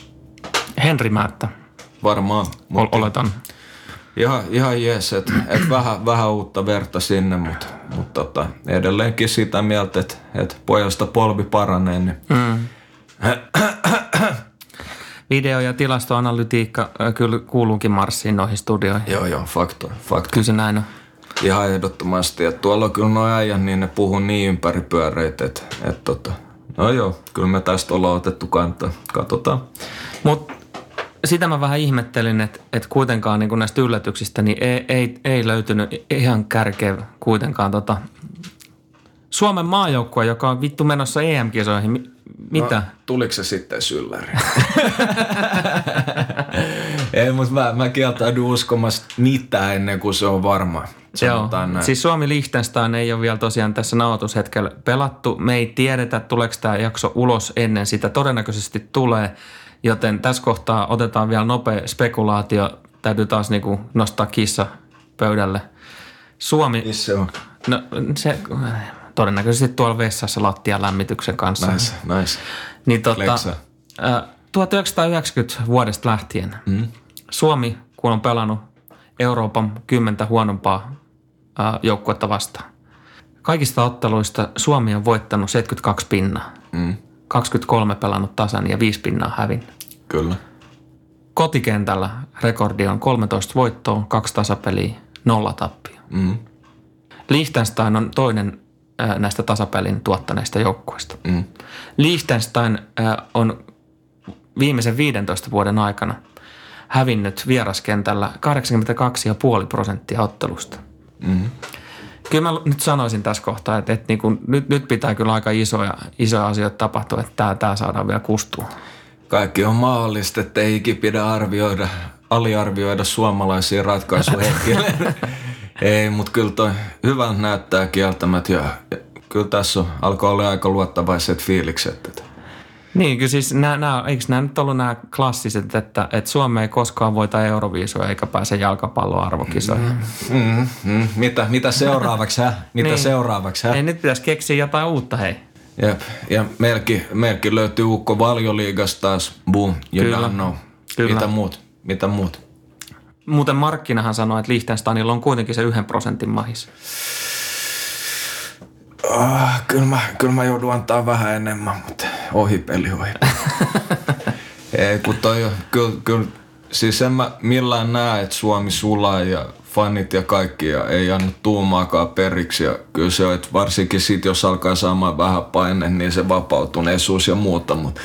Henri Määttä. Varmaan. Ol- oletan. Ihan, ihan jees, että et vähän, vähän uutta verta sinne, mutta mut tota, edelleenkin sitä mieltä, että et pojasta polvi paranee. Niin. Mm. Video- ja tilastoanalytiikka äh, kyllä kuuluukin Marssiin noihin studioihin. Joo, joo, fakto. fakto. Kyllä se näin on. Ihan ehdottomasti. että tuolla on kyllä nuo äijät, niin ne puhuu niin ympäripyöreitä, että et tota, No joo, kyllä me tästä ollaan otettu kantaa. Katsotaan. Mutta sitä mä vähän ihmettelin, että, että kuitenkaan niin näistä yllätyksistä niin ei, ei, ei löytynyt ihan kärkeä kuitenkaan tota Suomen maajoukkue, joka on vittu menossa EM-kisoihin. Mitä? No, tuliko se sitten sylläri? Ei, mutta mä, mä kieltäydyn uskomasta mitään ennen kuin se on varma. Joo. Näin. Siis Suomi Liechtenstein ei ole vielä tosiaan tässä nauhoitushetkellä pelattu. Me ei tiedetä, tuleeko tämä jakso ulos ennen sitä. Todennäköisesti tulee, joten tässä kohtaa otetaan vielä nopea spekulaatio. Täytyy taas niinku nostaa kissa pöydälle. Suomi... Missä se on? No se todennäköisesti tuolla vessassa lattian lämmityksen kanssa. Nice, nice. Niin tota, 1990 vuodesta lähtien mm. Suomi, kun on pelannut Euroopan kymmentä huonompaa joukkuetta vastaan. Kaikista otteluista Suomi on voittanut 72 pinnaa. Mm. 23 pelannut tasan ja 5 pinnaa hävin. Kyllä. Kotikentällä rekordi on 13 voittoa, kaksi tasapeliä, nolla tappia. Mm. Liechtenstein on toinen näistä tasapelin tuottaneista joukkueista. Mm. Liechtenstein on viimeisen 15 vuoden aikana hävinnyt vieraskentällä 82,5 prosenttia ottelusta. Mm. Kyllä mä nyt sanoisin tässä kohtaa, että, että niin kuin, nyt, nyt pitää kyllä aika isoja, isoja asioita tapahtua, että tämä, tämä saadaan vielä kustua. Kaikki on mahdollista, että ei pidä arvioida, aliarvioida suomalaisia ratkaisuhetkiä. Ei, mutta kyllä toi hyvä näyttää kieltämät ja, ja kyllä tässä on, alkoi olla aika luottavaiset fiilikset. Että. Niin, kyllä siis nämä, nämä, eikö nämä nyt ollut nämä klassiset, että, että Suomi ei koskaan voita Euroviisoja eikä pääse jalkapalloarvokisoihin. Mm, mm, mm. Mitä, mitä seuraavaksi, hä? Mitä niin. seuraavaksi, hä? Ei, nyt pitäisi keksiä jotain uutta, hei. Jep, ja Melki, Melki löytyy Ukko Valjoliigasta taas, boom, you Kyllä. Kyllä. Mitä muut? Mitä muut? Muuten Markkinahan sanoi, että Liechtensteinilla on kuitenkin se yhden prosentin mahis. Oh, kyllä, mä, kyllä mä joudun antaa vähän enemmän, mutta ohi peli, ohi Ei, kun toi on, kyllä, kyllä, siis en mä millään näe, että Suomi sulaa ja fanit ja kaikki ja ei anna tuumaakaan periksi. Ja kyllä se on, että varsinkin sit, jos alkaa saamaan vähän paine, niin se vapautuneisuus ja muuta. Mutta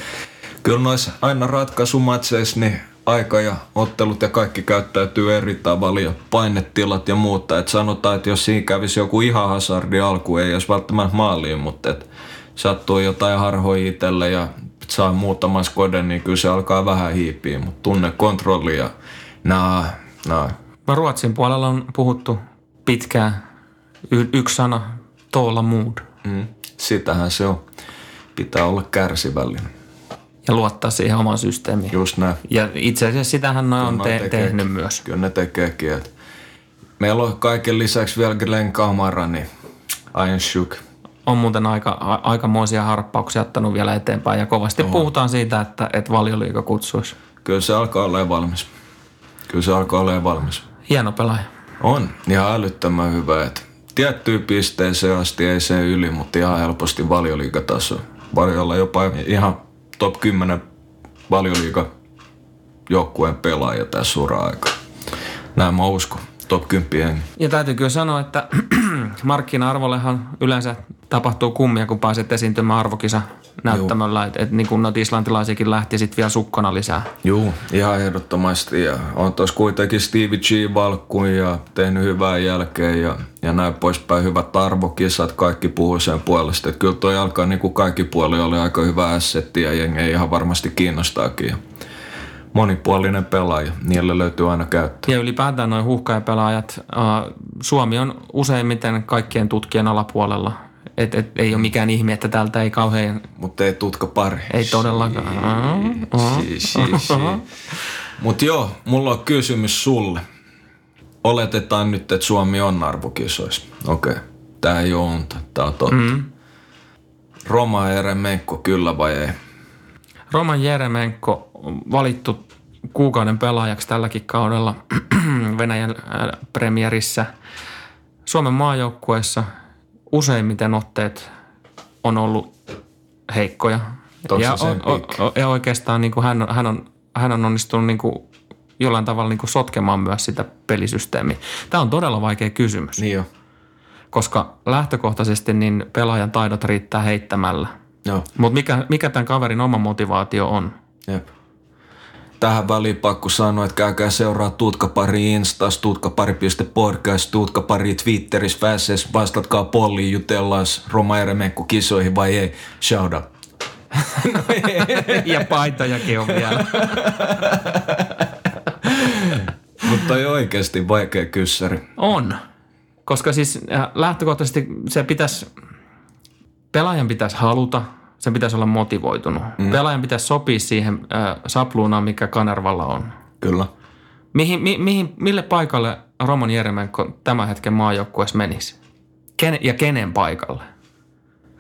kyllä noissa aina ratkaisumatseissa, niin aika ja ottelut ja kaikki käyttäytyy eri tavalla ja painetilat ja muuta. Et sanotaan, että jos siinä kävisi joku ihan hasardi alku, ei jos välttämättä maaliin, mutta et sattuu jotain harhoja itselle ja saa muutaman skoden, niin kyllä se alkaa vähän hiipiä, mutta tunne kontrolli ja nää, nää. No Ruotsin puolella on puhuttu pitkään y- yksi sana, toolla mood. Mm, sitähän se on. Pitää olla kärsivällinen ja luottaa siihen omaan systeemiin. Just näin. Ja itse asiassa sitähän noin on te- tehnyt myös. Kyllä ne tekeekin. Että meillä on kaiken lisäksi vielä Glenn Kamara, niin shook. On muuten aika, a- aikamoisia harppauksia ottanut vielä eteenpäin ja kovasti Oho. puhutaan siitä, että, että valioliiga kutsuisi. Kyllä se alkaa olla valmis. Kyllä se alkaa olla valmis. Hieno pelaaja. On. Ihan älyttömän hyvä. Että tiettyyn pisteeseen asti ei se yli, mutta ihan helposti valioliigataso. Varjolla jopa ihan top 10 valioliiga joukkueen pelaaja tässä ura-aika. Näin mä uskon. Top 10 Ja täytyy kyllä sanoa, että markkina-arvollehan yleensä tapahtuu kummia, kun pääset esiintymään arvokisa näyttämöllä, että et, niin noita islantilaisiakin lähti sitten vielä sukkona lisää. Joo, ihan ehdottomasti. Ja on tuossa kuitenkin Stevie G. Valkku ja tehnyt hyvää jälkeen ja, ja näin poispäin. Hyvät arvokisat, kaikki puhuu sen puolesta. Että kyllä toi alkaa niin kuin kaikki puoli oli aika hyvä assetti ja jengi ihan varmasti kiinnostaakin. Monipuolinen pelaaja, niille löytyy aina käyttö. Ja ylipäätään noin huuhkajapelaajat, Suomi on useimmiten kaikkien tutkien alapuolella – et, et, ei ole mikään ihme, että täältä ei kauhean... Mutta ei tutka pari. Ei todellakaan. Mutta joo, mulla on kysymys sulle. Oletetaan nyt, että Suomi on arvokisoissa. Okei, okay. tää ei ole unta, tää on totta. Mm. Roma Jeremenko, kyllä vai ei? Roman Jeremenko valittu kuukauden pelaajaksi tälläkin kaudella Venäjän äh, premierissä. Suomen maajoukkueessa – useimmiten otteet on ollut heikkoja. ja, o, o, ja oikeastaan niin kuin hän, hän, on, hän on onnistunut niin kuin jollain tavalla niin kuin sotkemaan myös sitä pelisysteemiä. Tämä on todella vaikea kysymys. Niin jo. Koska lähtökohtaisesti niin pelaajan taidot riittää heittämällä. Mutta mikä, mikä tämän kaverin oma motivaatio on? jep. Tähän väliin pakko sanoa, että käykää seuraa Tutkapari Instas, tutkapari.podcast, Tutkapari Twitterissä, Vässes, vastatkaa polliin, jutellaan Roma Eremenko kisoihin vai ei. Shout out. ja paitojakin on vielä. Mutta ei oikeasti vaikea kyssäri. On. Koska siis äh, lähtökohtaisesti se pitäisi, pelaajan pitäisi haluta, sen pitäisi olla motivoitunut. Mm. Pelaajan pitäisi sopia siihen äh, sapluunaan, mikä Kanervalla on. Kyllä. Mihin, mi, mihin, mille paikalle Roman Jeremenko tämän hetken maajoukkueessa menisi? Ken, ja kenen paikalle?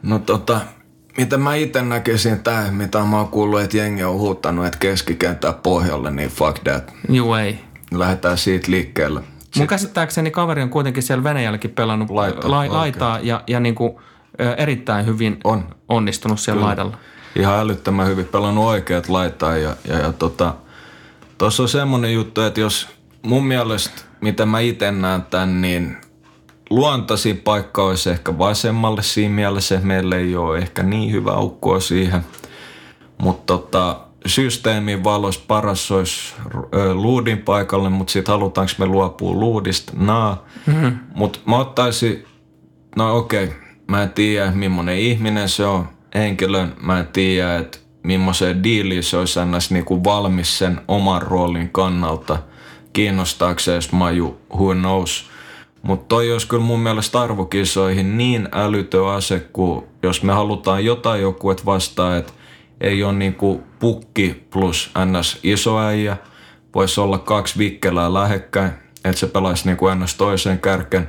No tota, mitä mä itse näkisin tää, mitä mä oon kuullut, että jengi on huuttanut, että keskikentää pohjalle, niin fuck that. Juu ei. Lähdetään siitä liikkeelle. Mun käsittääkseni kaveri on kuitenkin siellä Venäjälläkin pelannut Laita, la, laitaa ja, ja niin kuin, erittäin hyvin On. onnistunut siellä laidalla. Ihan älyttömän hyvin pelannut oikeat laitaa ja, ja, ja tota, tossa on semmonen juttu, että jos mun mielestä, mitä mä itse näen tän, niin luontaisin paikka olisi ehkä vasemmalle siinä mielessä, että meillä ei ole ehkä niin hyvä aukkoa siihen. Mutta tota, systeemin valossa paras olisi luudin paikalle, mutta sitten halutaanko me luopua luudista? Naa. Mm-hmm. Mutta mä ottaisin, no okei, mä en tiedä millainen ihminen se on henkilön. Mä en tiedä, että millaiseen diiliin se olisi ns. Niinku valmis sen oman roolin kannalta. Kiinnostaako se edes maju, who knows. Mutta toi olisi kyllä mun mielestä arvokisoihin niin älytön ase, kun jos me halutaan jotain joukkuet vastaan, että ei ole niinku pukki plus ns. iso äijä, voisi olla kaksi vikkelää lähekkäin, että se pelaisi niinku ns. toisen kärken.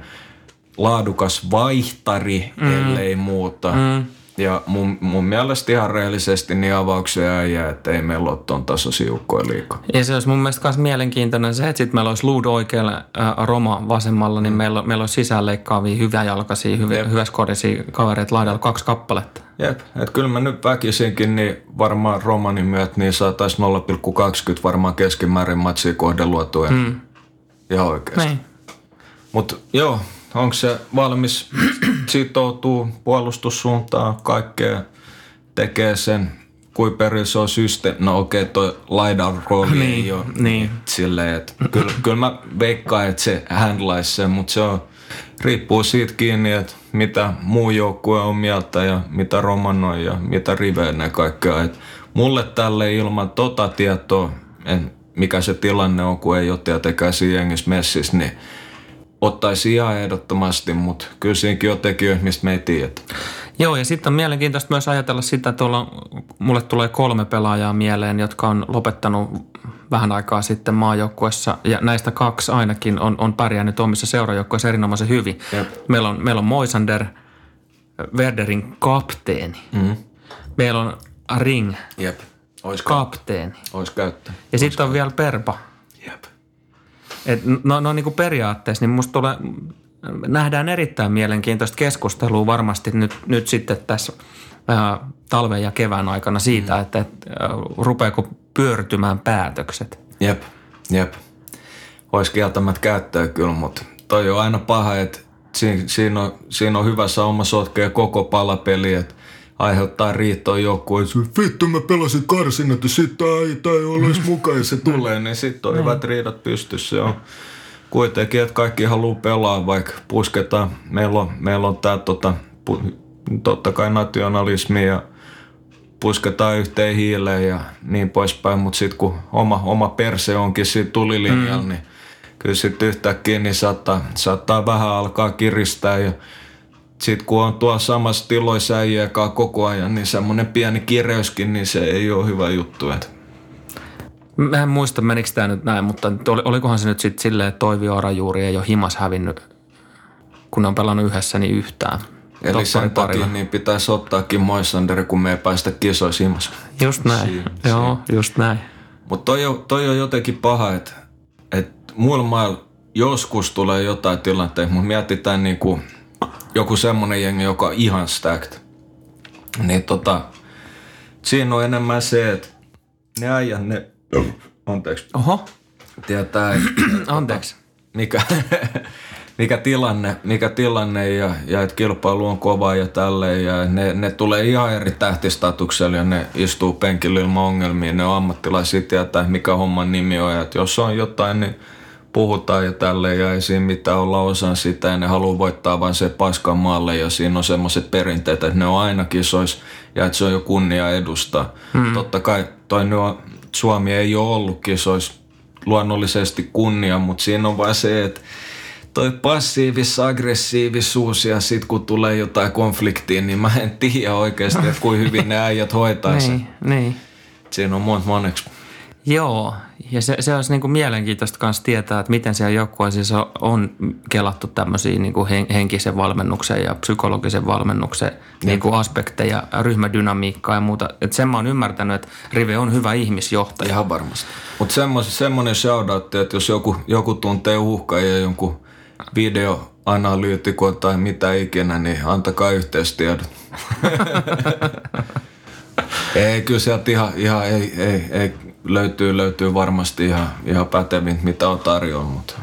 Laadukas vaihtari, mm. ellei muuta. Mm. Ja mun, mun mielestä ihan rehellisesti niin avauksia äijä, että ei meillä ole ton tasoisia joukkoja liikaa. Ja se olisi mun mielestä myös mielenkiintoinen se, että sitten meillä olisi Luud oikealla, ää, Roma vasemmalla, niin meillä, meillä olisi sisäänleikkaavia, hyväjalkaisia, hyvä, Jep. hyväskorisia kavereita laidalla kaksi kappaletta. Jep, että kyllä mä nyt väkisinkin, niin varmaan romanin myötä niin saataisiin 0,20 varmaan keskimäärin matsia kohden luotua. Mm. Ihan oikeasti. Niin. Mutta joo, onko se valmis sitoutuu puolustussuuntaan, kaikkea tekee sen, kuin perin se on systeemi. No okei, okay, toi laidan rooli Niin, ei ole niin. silleen, että kyllä, kyllä mä veikkaan, että se handlaisi sen, mutta se on, riippuu siitä kiinni, että mitä muu joukkue on mieltä ja mitä romanoi ja mitä riveen ne kaikkea. Et mulle tälle ilman tota tietoa, en, mikä se tilanne on, kun ei ole tietenkään siinä jengissä messissä, niin ottaisi ihan ehdottomasti, mutta kyllä siinäkin on tekijöitä, mistä me ei tiedä. Joo, ja sitten on mielenkiintoista myös ajatella sitä, että tuolla, mulle tulee kolme pelaajaa mieleen, jotka on lopettanut vähän aikaa sitten maajoukkuessa, ja näistä kaksi ainakin on, on pärjännyt omissa seurajoukkueissa erinomaisen hyvin. Jep. Meillä on, meillä on Moisander, Werderin kapteeni. Mm. Meillä on Ring, Jep. Ois, kapteeni. ois käyttää. Ja sitten on vielä Perpa. Et no, no niin kuin periaatteessa, niin musta tulee, nähdään erittäin mielenkiintoista keskustelua varmasti nyt, nyt sitten tässä ää, talven ja kevään aikana siitä, mm. että, että ää, rupeako pyörtymään päätökset. Jep. Jep. Ois kieltämättä käyttää kyllä, mutta toi on aina paha, että siinä, siinä, on, siinä on hyvä sauma sotkea koko palapeli, että aiheuttaa riittoa joku, että vittu mä pelasin karsinat ja sit ei, ei ole edes mukaan ja se tulee, niin sit on hyvät riidat pystyssä. On kuitenkin, että kaikki haluaa pelaa, vaikka pusketaan. Meillä on, meillä on tää tota, pu, totta kai nationalismi ja pusketaan yhteen hiileen ja niin poispäin, mutta sitten kun oma, oma perse onkin siinä tulilinjalla, mm. niin kyllä sitten yhtäkkiä niin saattaa, saattaa vähän alkaa kiristää ja sitten kun on tuolla samassa tiloissa äijäkaan koko ajan, niin semmoinen pieni kireyskin, niin se ei ole hyvä juttu. Et. Mä en muista, menikö tämä nyt näin, mutta olikohan se nyt sitten silleen, että Toivi Orajuuri ei ole himas hävinnyt, kun ne on pelannut yhdessä niin yhtään. Eli Toppari sen takia parilla. niin pitäisi ottaakin Moisander, kun me ei päästä kisoissa himas. Just näin, Siin- joo, just näin. Mutta toi, on- toi on jotenkin paha, että et muilla mailla joskus tulee jotain tilanteita, mutta mietitään niinku joku semmonen jengi, joka on ihan stacked. Niin tota, siinä on enemmän se, että ne äijät, ne, anteeksi, Oho, tietää, että anteeksi. mikä, mikä tilanne, mikä tilanne ja, ja että kilpailu on kova ja tälleen ja ne, ne tulee ihan eri tähtistatuksella ja ne istuu penkillä ilman ongelmia. Ne on ammattilaisia tietää, mikä homman nimi on ja että jos on jotain, niin puhutaan ja tälleen ja ei siinä mitään olla osan sitä ja ne haluaa voittaa vain se paskan maalle ja siinä on semmoiset perinteet, että ne on aina kisois ja että se on jo kunnia edustaa. Hmm. Totta kai toi nyt on, Suomi ei ole ollut kisois luonnollisesti kunnia, mutta siinä on vain se, että toi passiivis-aggressiivisuus ja sit kun tulee jotain konfliktia, niin mä en tiedä oikeasti, että kuin hyvin ne äijät hoitaa sen. niin, niin. Siinä on monta moneksi. Joo, ja se, se olisi niin kuin mielenkiintoista myös tietää, että miten siellä joukkueessa on kelattu tämmöisiä niin kuin henkisen valmennuksen ja psykologisen valmennuksen niin kuin aspekteja, ryhmädynamiikkaa ja muuta. Että sen mä oon ymmärtänyt, että Rive on hyvä ihmisjohtaja. Ihan varmasti. Mutta semmoinen shoutout, että jos joku, joku tuntee uhkaa ja jonkun videoanalyytikon tai mitä ikinä, niin antakaa yhteistiedot. ei, kyllä sieltä ihan, ihan ei, ei, ei, löytyy, löytyy varmasti ihan, ihan pätevin, mitä on tarjolla, mutta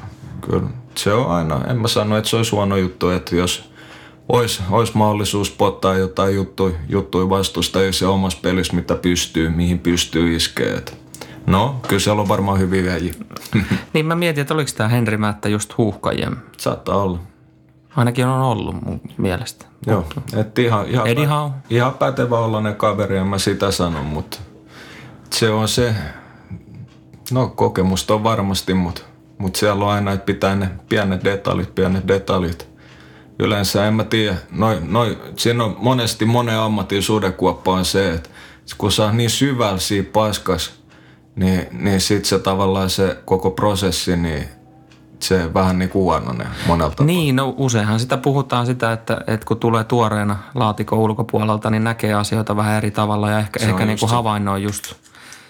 kyllä se on aina, en mä sano, että se olisi huono juttu, että jos olisi, olisi mahdollisuus pottaa jotain juttuja, juttuja vastustajia omassa pelissä, mitä pystyy, mihin pystyy iskeä. No, kyllä siellä on varmaan hyviä väjiä. niin mä mietin, että oliko tämä Henri Mättä just huuhkajien? Saattaa olla. Ainakin on ollut mun mielestä. Joo, että ihan, ihan, ihan pätevä olla ne kaveri, en mä sitä sano, mutta se on se, no kokemusta on varmasti, mutta, mutta siellä on aina, että pitää ne pienet detaljit, pienet detaljit. Yleensä en mä tiedä, noi, noi, siinä on monesti monen ammatin sudekuoppa on se, että kun sä niin syvällä siinä paskas, niin, niin sitten se tavallaan se koko prosessi, niin se vähän niin kuin huononee monelta. Niin, no useinhan sitä puhutaan sitä, että, että kun tulee tuoreena laatikon ulkopuolelta, niin näkee asioita vähän eri tavalla ja ehkä, ehkä niin kuin havainnoi just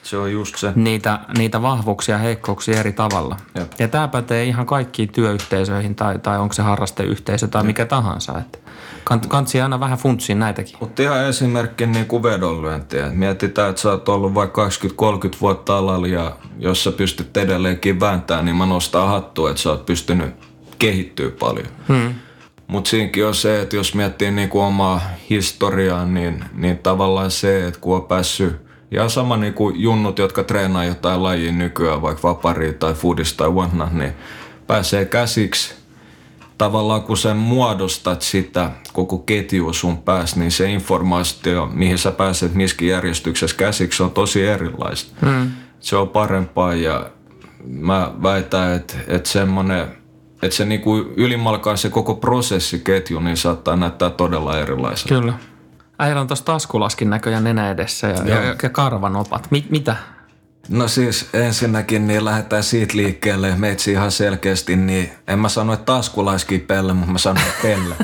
se on just se. Niitä, niitä vahvuuksia ja heikkouksia eri tavalla. Jep. Ja tämä pätee ihan kaikkiin työyhteisöihin tai, tai onko se harrasteyhteisö tai Jep. mikä tahansa. Että kant, kantsi aina vähän funtsia näitäkin. Mutta ihan esimerkki niin kuin vedonlyöntiä. Mietitään, että sä oot ollut vaikka 20-30 vuotta alalla ja jos sä pystyt edelleenkin vääntämään, niin mä nostan hattua, että sä oot pystynyt kehittyä paljon. Hmm. Mutta siinäkin on se, että jos miettii niin kuin omaa historiaa, niin, niin tavallaan se, että kun on päässyt ja sama niin kuin junnut, jotka treenaa jotain lajia nykyään, vaikka vaparia tai foodista tai whatnot, niin pääsee käsiksi tavallaan kun sä muodostat sitä koko ketjua sun päässä, niin se informaatio, mihin sä pääset miskin järjestyksessä käsiksi, on tosi erilaista. Mm. Se on parempaa ja mä väitän, että, että semmoinen, että se niinku ylimalkaa se koko prosessiketju, niin saattaa näyttää todella erilaista. Kyllä. Äijällä on tuossa taskulaskin näköjään nenä edessä ja, ja, ja karvanopat. Mi, mitä? No siis ensinnäkin niin lähdetään siitä liikkeelle. Meitsi ihan selkeästi, niin en mä sano, että taskulaski pelle, mutta mä sanon pelle.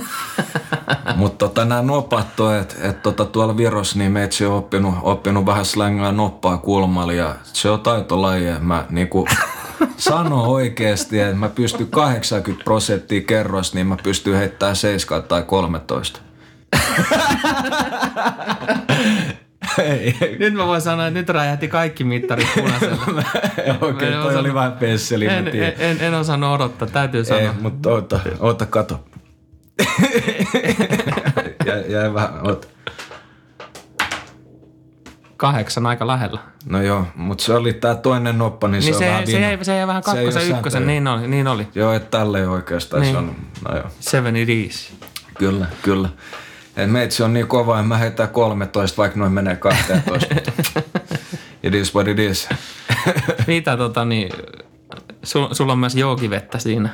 mutta tota, nämä nopat on, että et, tota, tuolla Virossa niin meitsi on oppinut, oppinut vähän slängaa noppaa kulmalla ja se on taitolaji. Mä niinku, sano oikeasti, että mä pystyn 80 prosenttia kerrosta, niin mä pystyn heittämään 7 tai 13. ei, ei. Nyt mä voin sanoa, että nyt räjähti kaikki mittarit punaisella. Okei, okay, toi osannut, oli vähän pensseli. En, en, en, en, osannut odottaa, täytyy sanoa. Ei, mutta oota, oota kato. jäi, jäi vähän, oota. Kahdeksan aika lähellä. No joo, mutta se oli tää toinen noppa, niin, niin se, se, on vähän se, jäi, se jäi vähän kakkosen, ykkösen, niin oli, niin oli. Joo, että tälleen oikeastaan niin. se on, no joo. Seven it is. Kyllä, kyllä. Et meitsi on niin kova, että mä heitän 13, vaikka noin menee 12. it is what it is. Mitä tota niin, sul, sulla on myös joogivettä siinä.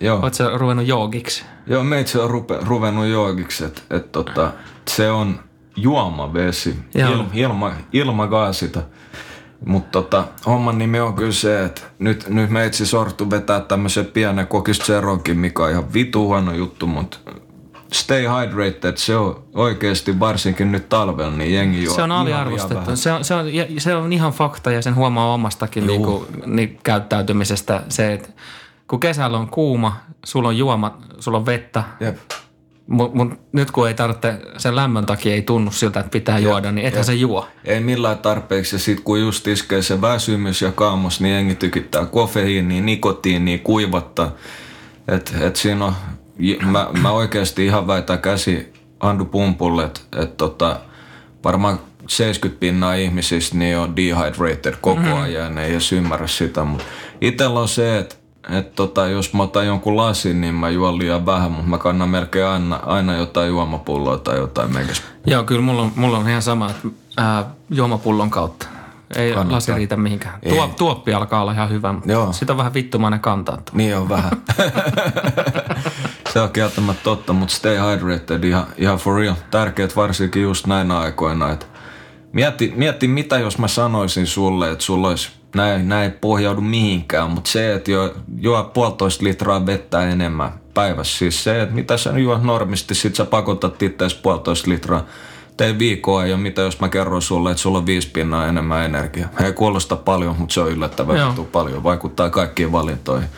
Joo. Oletko ruvennut joogiksi? Joo, meitsi on rupe, ruvennut joogiksi, että et, tota, se on juomavesi, Il, ilma, ilmagaasita. Mutta tota, homman nimi on kyllä se, että nyt, nyt meitsi sortu vetää tämmöisen pienen kokis mikä on ihan vitu huono juttu, mutta stay hydrated, se on oikeasti varsinkin nyt talvella, niin jengi juo Se on aliarvostettu. Se on, se, on, se on ihan fakta ja sen huomaa omastakin niinku, niin käyttäytymisestä se, että kun kesällä on kuuma, sulla on juoma, sulla on vettä, Jep. Mutta mut nyt kun ei tarvitse, sen lämmön takia ei tunnu siltä, että pitää Jep. juoda, niin ethän se juo. Ei millään tarpeeksi. Ja sitten kun just iskee se väsymys ja kaamos, niin jengi tykittää kofeiiniä, nikotiiniä, kuivattaa – Et, et siinä on, mä, mä oikeasti ihan väitän käsi Andu Pumpulle, että et tota, varmaan 70 pinnaa ihmisistä niin on dehydrated koko mm-hmm. ajan, mm. ne ei edes ymmärrä sitä, mutta itsellä on se, että et tota, jos mä otan jonkun lasin, niin mä juon liian vähän, mutta mä kannan melkein aina, aina jotain juomapulloa tai jotain meikäs. Joo, kyllä mulla on, mulla on ihan sama, että ää, juomapullon kautta. Ei Kannattaa. lasi riitä mihinkään. Tuo, tuoppi alkaa olla ihan hyvä, mutta Joo. sitä on vähän vittumainen kantaa. Niin on vähän. Se on kieltämättä totta, mutta stay hydrated ihan, ihan for real. Tärkeät varsinkin just näinä aikoina. Että mietti, mietti, mitä jos mä sanoisin sulle, että sulla olisi, näin, näin ei pohjaudu mihinkään, mutta se, että jo, juo puolitoista litraa vettä enemmän päivässä. Siis se, että mitä sä juot normisti, sit sä pakotat itseäsi puolitoista litraa tein viikkoa ja mitä jos mä kerron sulle, että sulla on viisi pinnaa enemmän energiaa. Ei kuulosta paljon, mutta se on yllättävän paljon. Vaikuttaa kaikkiin valintoihin.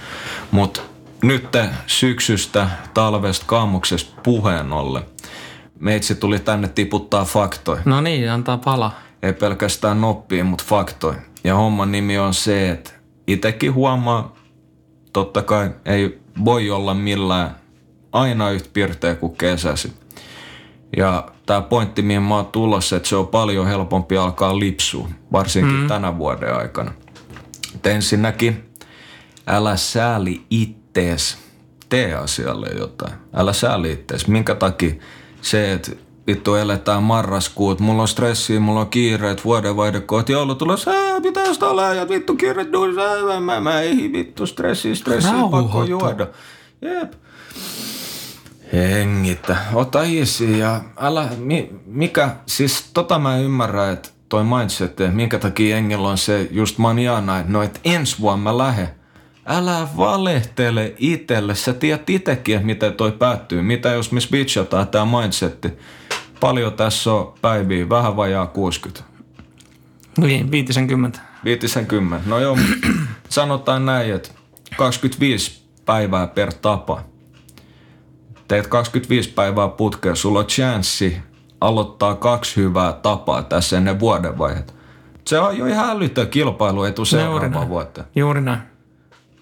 Mutta nyt syksystä, talvesta, kaamuksesta puheen ollen. Meitsi tuli tänne tiputtaa faktoja. No niin, antaa pala. Ei pelkästään noppia, mutta faktoja. Ja homman nimi on se, että itekin huomaa, totta kai ei voi olla millään aina yhtä pirteä kuin kesäsi. Ja tämä pointti, mihin mä oon tulossa, että se on paljon helpompi alkaa lipsua, varsinkin mm. tänä vuoden aikana. Et ensinnäkin, älä sääli ittees, tee asialle jotain. Älä sääli ittees. Minkä takia se, että vittu eletään marraskuut, mulla on stressiä, mulla on kiireet, vuodenvaihde kohti joulu tulossa, pitää sitä olla ja vittu kiireet, mä, mä ei vittu stressi, stressi, pakko juoda. Jep. Hengitä. Ota easy ja älä, mi, mikä, siis tota mä ymmärrän, että toi mindset, että minkä takia Engel on se just maniana, että no et ensi vuonna mä lähden. Älä valehtele itelle. Sä tiedät itekin, että miten toi päättyy. Mitä jos me switchataan tää mindsetti. Paljon tässä on päiviä, vähän vajaa 60. Niin, 50. 50. No joo, sanotaan näin, että 25 päivää per tapa teet 25 päivää putkeen, sulla on chanssi aloittaa kaksi hyvää tapaa tässä ennen vuodenvaihetta. Se on jo ihan älytön kilpailuetu seuraavaan vuoteen. Juuri näin.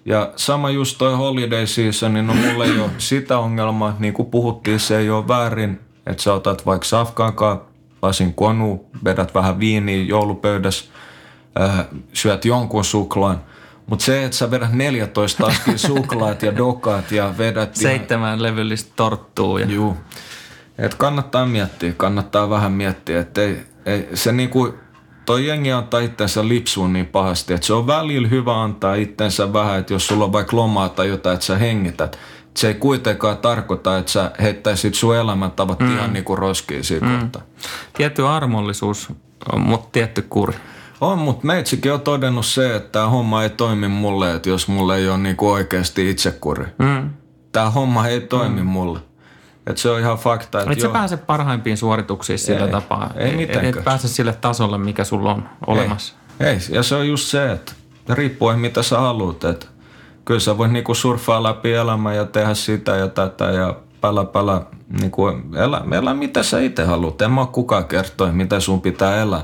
Ja sama just toi holiday season, niin no mulla ei ole sitä ongelmaa, niin kuin puhuttiin, se ei ole väärin, että sä otat vaikka safkaankaan lasin konu, vedät vähän viiniä joulupöydässä, äh, syöt jonkun suklaan – mutta se, että sä vedät 14 askin suklaat ja dokaat ja vedät... Seitsemän ihan... levyllistä torttuu. Ja... Juu. Et kannattaa miettiä, kannattaa vähän miettiä, että ei, ei, se niinku, toi jengi antaa itsensä lipsuun niin pahasti, että se on välillä hyvä antaa itsensä vähän, että jos sulla on vaikka lomaa tai jotain, että sä hengität. Se ei kuitenkaan tarkoita, että sä heittäisit sun elämäntavat mm. ihan niin kuin roskiin siinä mm. Tietty armollisuus, mutta tietty kuri. On, mutta meitsikin on todennut se, että tämä homma ei toimi mulle, että jos mulle ei ole niinku oikeasti itsekuri. Mm. Tämä homma ei toimi mm. mulle. Et se on ihan fakta. Että et sä pääse parhaimpiin suorituksiin sillä ei, tapaa. Ei mitenkään. Et, et pääse sille tasolle, mikä sulla on olemassa. Ei, ei. ja se on just se, että riippuen mitä sä haluat. Että kyllä sä voit niinku surfaa läpi elämää ja tehdä sitä ja tätä ja pälä pälä. Niinku, elä, elä mitä sä itse haluat. En mä ole kukaan kertoa, mitä sun pitää elää.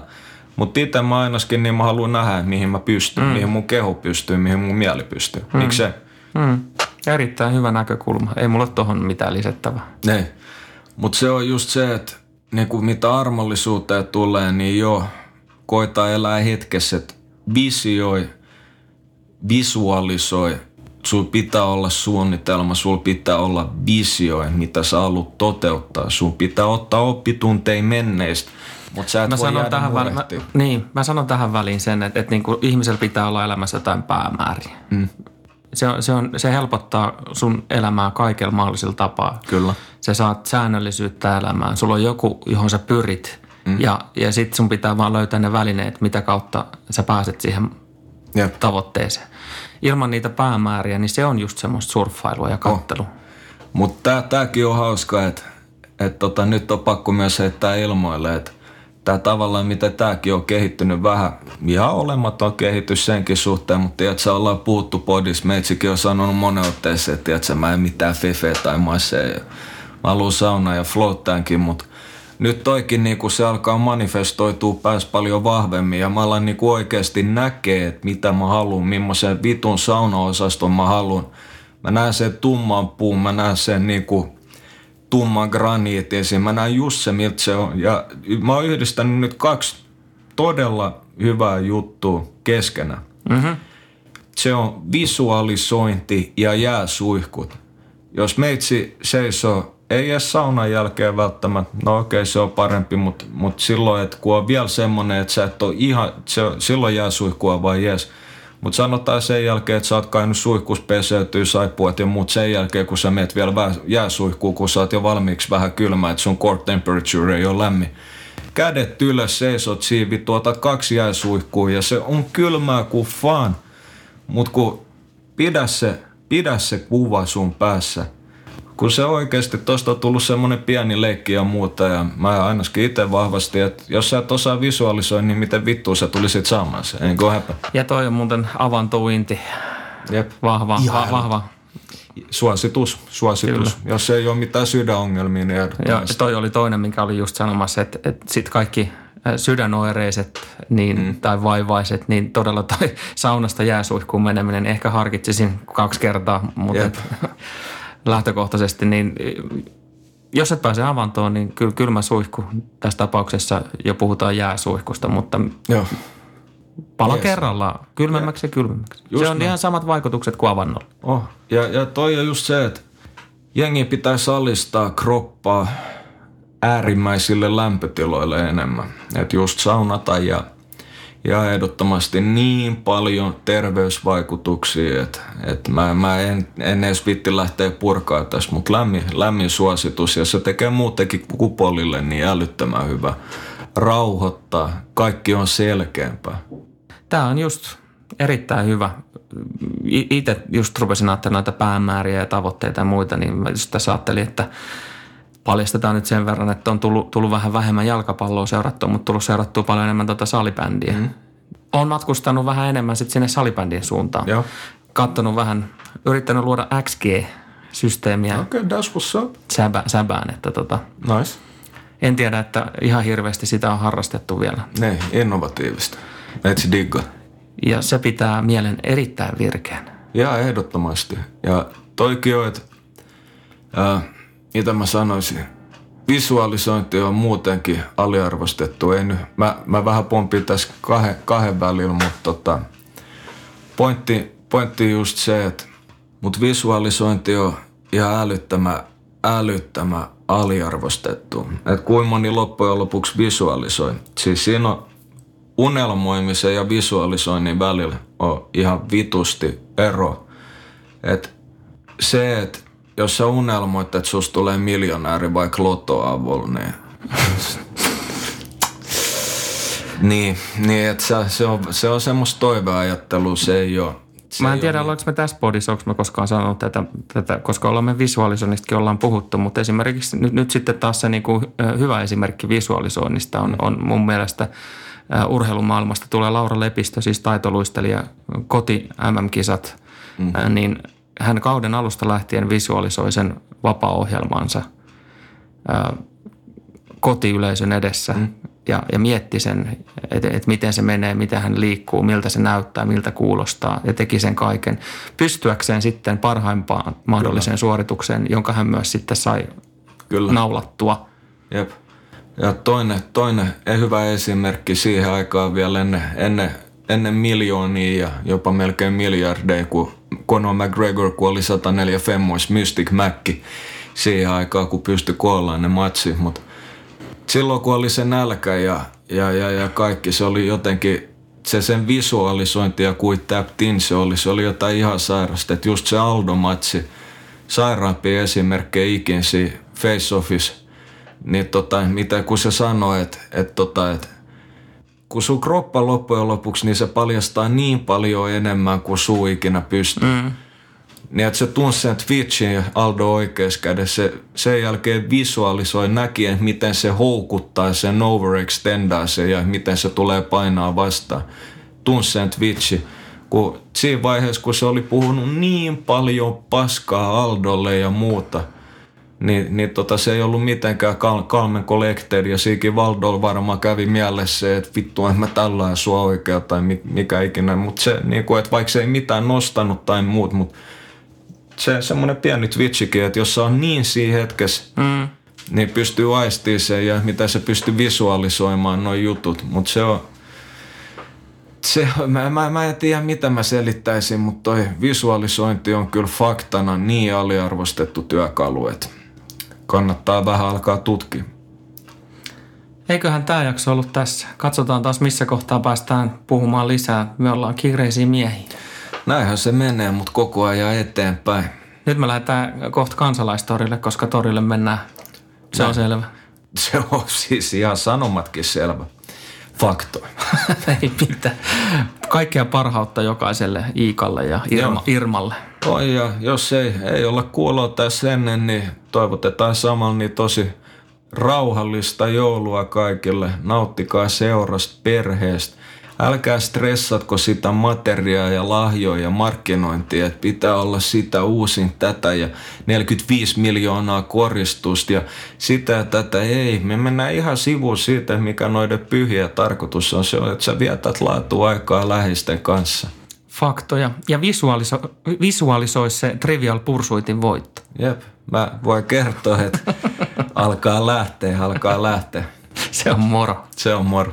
Mutta itse mä ainakin niin mä haluan nähdä, mihin mä pystyn, mm. mihin mun keho pystyy, mihin mun mieli pystyy. Mm. Miksi se? Mm. Erittäin hyvä näkökulma. Ei mulla tohon mitään lisättävää. Ei. Mutta se on just se, että niinku mitä armollisuuteen tulee, niin joo, koita elää hetkessä, että visioi, visualisoi, sul pitää olla suunnitelma, sul pitää olla visio, mitä sä haluat toteuttaa. Sun pitää ottaa oppitunteja menneistä mutta sä et mä voi sanon tähän väl, mä, Niin, mä sanon tähän väliin sen, että, että niinku ihmisellä pitää olla elämässä jotain päämääriä. Mm. Se, on, se, on, se helpottaa sun elämää kaikella mahdollisella tapaa. Kyllä. Sä saat säännöllisyyttä elämään. Sulla on joku, johon sä pyrit. Mm. Ja, ja sitten sun pitää vaan löytää ne välineet, mitä kautta sä pääset siihen Jep. tavoitteeseen. Ilman niitä päämääriä, niin se on just semmoista surffailua ja kattelu. Oh. Mutta tämäkin on hauska, että et tota, nyt on pakko myös heittää ilmoille, että tämä tavallaan, mitä tämäkin on kehittynyt vähän, ihan olematon kehitys senkin suhteen, mutta tiedätkö, ollaan puhuttu podissa, meitsikin on sanonut monen otteeseen, että tiedätkö, mä en mitään fefe tai masseja. Mä haluan saunaa ja floattaankin, mutta nyt toikin niinku se alkaa manifestoitua pääs paljon vahvemmin ja mä alan niinku oikeasti näkee, että mitä mä haluan, millaisen vitun saunaosaston mä haluan. Mä näen sen tumman puun, mä näen sen niinku tumman graniitin. Mä näen just se, miltä se on. Ja mä oon yhdistänyt nyt kaksi todella hyvää juttua keskenään. Mm-hmm. Se on visualisointi ja jääsuihkut. Jos meitsi seisoo, ei edes saunan jälkeen välttämättä, no okei okay, se on parempi, mutta mut silloin, että kun on vielä semmonen, että sä et ole ihan, se, silloin jääsuihkua vai jes. Mutta sanotaan sen jälkeen, että sä oot kainut suihkus peseytyy, saippuat ja muut sen jälkeen, kun sä meet vielä vähän jääsuihkuun, kun sä oot jo valmiiksi vähän kylmä, että sun core temperature ei ole lämmin. Kädet ylös, seisot siivi, tuota kaksi jääsuihkua ja se on kylmää kuin fan. Mutta kun pidä se, pidä se kuva sun päässä – kun se oikeasti, tosta on tullut semmoinen pieni leikki ja muuta, ja mä ainakin itse vahvasti, että jos sä et osaa visualisoida, niin miten vittua sä tulisit saamaan se, enkö häpä? Ja toi on muuten avantouinti. Jep. Vahva, va, vahva. Suositus, suositus. Kyllä. Jos ei ole mitään sydänongelmia, niin Ja toi oli toinen, minkä oli just sanomassa, että, että sit kaikki sydänoireiset niin, mm. tai vaivaiset, niin todella toi saunasta jääsuihkuun meneminen ehkä harkitsisin kaksi kertaa, mutta lähtökohtaisesti, niin jos et pääse avantoon, niin kyllä kylmä suihku tässä tapauksessa jo puhutaan jääsuihkusta, mutta Joo. pala yes. kerrallaan, kylmemmäksi ja, ja kylmemmäksi. Just se on näin. ihan samat vaikutukset kuin avannolla. Oh. Ja, ja toi on just se, että jengi pitää alistaa kroppaa äärimmäisille lämpötiloille enemmän. Että just saunata ja ja ehdottomasti niin paljon terveysvaikutuksia, että, että mä, mä en, en edes vitti lähteä purkaa tässä, mutta lämmin, lämmin suositus ja se tekee muutenkin kupolille niin älyttömän hyvä. Rauhoittaa, kaikki on selkeämpää. Tämä on just erittäin hyvä. Itse just rupesin ajattelemaan näitä päämääriä ja tavoitteita ja muita, niin mä just tässä ajattelin, että – paljastetaan nyt sen verran, että on tullut, tullut vähän vähemmän jalkapalloa seurattua, mutta tullut seurattua paljon enemmän tuota salibändiä. Mm. Olen matkustanut vähän enemmän sitten sinne salibändien suuntaan. Joo. Kattonut vähän, yrittänyt luoda XG-systeemiä. Okei, okay, that's what's up. Säbä, säbään, että tota, nice. En tiedä, että ihan hirveästi sitä on harrastettu vielä. Ne, innovatiivista. Etsi digga. Ja se pitää mielen erittäin virkeän. Ja ehdottomasti. Ja toikin on, että äh, mitä mä sanoisin, visualisointi on muutenkin aliarvostettu. Ei nyt, mä, mä vähän pompin tässä kahden, kahden välillä, mutta tota, pointti, pointti just se, että mut visualisointi on ihan älyttömä, älyttömä aliarvostettu. Että kuinka moni loppujen lopuksi visualisoi. Siis siinä on unelmoimisen ja visualisoinnin välillä on ihan vitusti ero. että se, että jos sä unelmoit, että susta tulee miljonääri vaikka lotoavulla, niin... niin, niin että se, se, on, se on semmoista toiveajattelua, se ei ole... Se mä en tiedä, ollaanko me tässä podissa, onko me koskaan sanonut tätä, tätä koska olemme visualisoinnistakin ollaan puhuttu, mutta esimerkiksi nyt, nyt sitten taas se niin kuin, hyvä esimerkki visualisoinnista on, on mun mielestä urheilumaailmasta tulee Laura Lepistö, siis taitoluistelija, koti MM-kisat, mm. niin – hän kauden alusta lähtien visualisoi sen vapaa-ohjelmansa ää, kotiyleisön edessä mm. ja, ja mietti sen, että et miten se menee, miten hän liikkuu, miltä se näyttää, miltä kuulostaa ja teki sen kaiken pystyäkseen sitten parhaimpaan mahdolliseen Kyllä. suoritukseen, jonka hän myös sitten sai Kyllä. naulattua. Jep. Ja toinen, toinen hyvä esimerkki siihen aikaan vielä ennen, ennen, ennen miljoonia ja jopa melkein miljardeja, kun Conor McGregor kuoli 104 femmois Mystic Mäkki siihen aikaan, kun pystyi kuollaan ne matsi. Mutta silloin kun oli se nälkä ja, ja, ja, ja kaikki, se oli jotenkin se sen visualisointi ja kuin tapped se oli, se oli jotain ihan sairasta. Että just se Aldo-matsi, sairaampia esimerkkejä ikin siinä face-offissa, niin tota, mitä kun se sanoi, että, että, tota, että kun sun kroppa loppujen lopuksi, niin se paljastaa niin paljon enemmän kuin suu ikinä pystyy. Mm. Niin että se tunsi sen Twitchin Aldo oikeassa kädessä, se, sen jälkeen visualisoi näkien, miten se houkuttaa, sen overextendaa se ja miten se tulee painaa vastaan. Tunsi sen Twitchi. Kun siinä vaiheessa, kun se oli puhunut niin paljon paskaa Aldolle ja muuta – niin, niin tota, se ei ollut mitenkään Calmen Collected ja siikin Valdo varmaan kävi mielessä että vittu en mä tällä sua oikea tai mikä ikinä, mutta se, niin kuin, että vaikka se ei mitään nostanut tai muut, mutta se semmoinen pieni twitchikin, että jos se on niin siinä hetkessä, mm. niin pystyy aistimaan sen ja mitä se pystyy visualisoimaan noin jutut. Mutta se on, se, mä, mä, mä en tiedä mitä mä selittäisin, mutta toi visualisointi on kyllä faktana niin aliarvostettu työkalu, että kannattaa vähän alkaa tutkia. Eiköhän tämä jakso ollut tässä. Katsotaan taas missä kohtaa päästään puhumaan lisää. Me ollaan kiireisiä miehiä. Näinhän se menee, mutta koko ajan eteenpäin. Nyt me lähdetään kohta kansalaistorille, koska torille mennään. Se on selvä. Se on siis ihan sanomatkin selvä. Fakto. Ei mitään. Kaikkea parhautta jokaiselle Iikalle ja Irma, Irmalle. Oi ja jos ei, ei olla kuuloa tässä ennen, niin toivotetaan samalla niin tosi rauhallista joulua kaikille. Nauttikaa seurasta, perheestä. Älkää stressatko sitä materiaa ja lahjoja ja markkinointia, että pitää olla sitä uusin tätä ja 45 miljoonaa koristusta ja sitä ja tätä. Ei, me mennään ihan sivuun siitä, mikä noiden pyhiä tarkoitus on. Se on, että sä vietät laatu aikaa läheisten kanssa. Faktoja. Ja visualiso, visualisoi se Trivial Pursuitin voitto. Jep, mä voin kertoa, että alkaa lähteä, alkaa lähteä. Se on moro. Se on moro.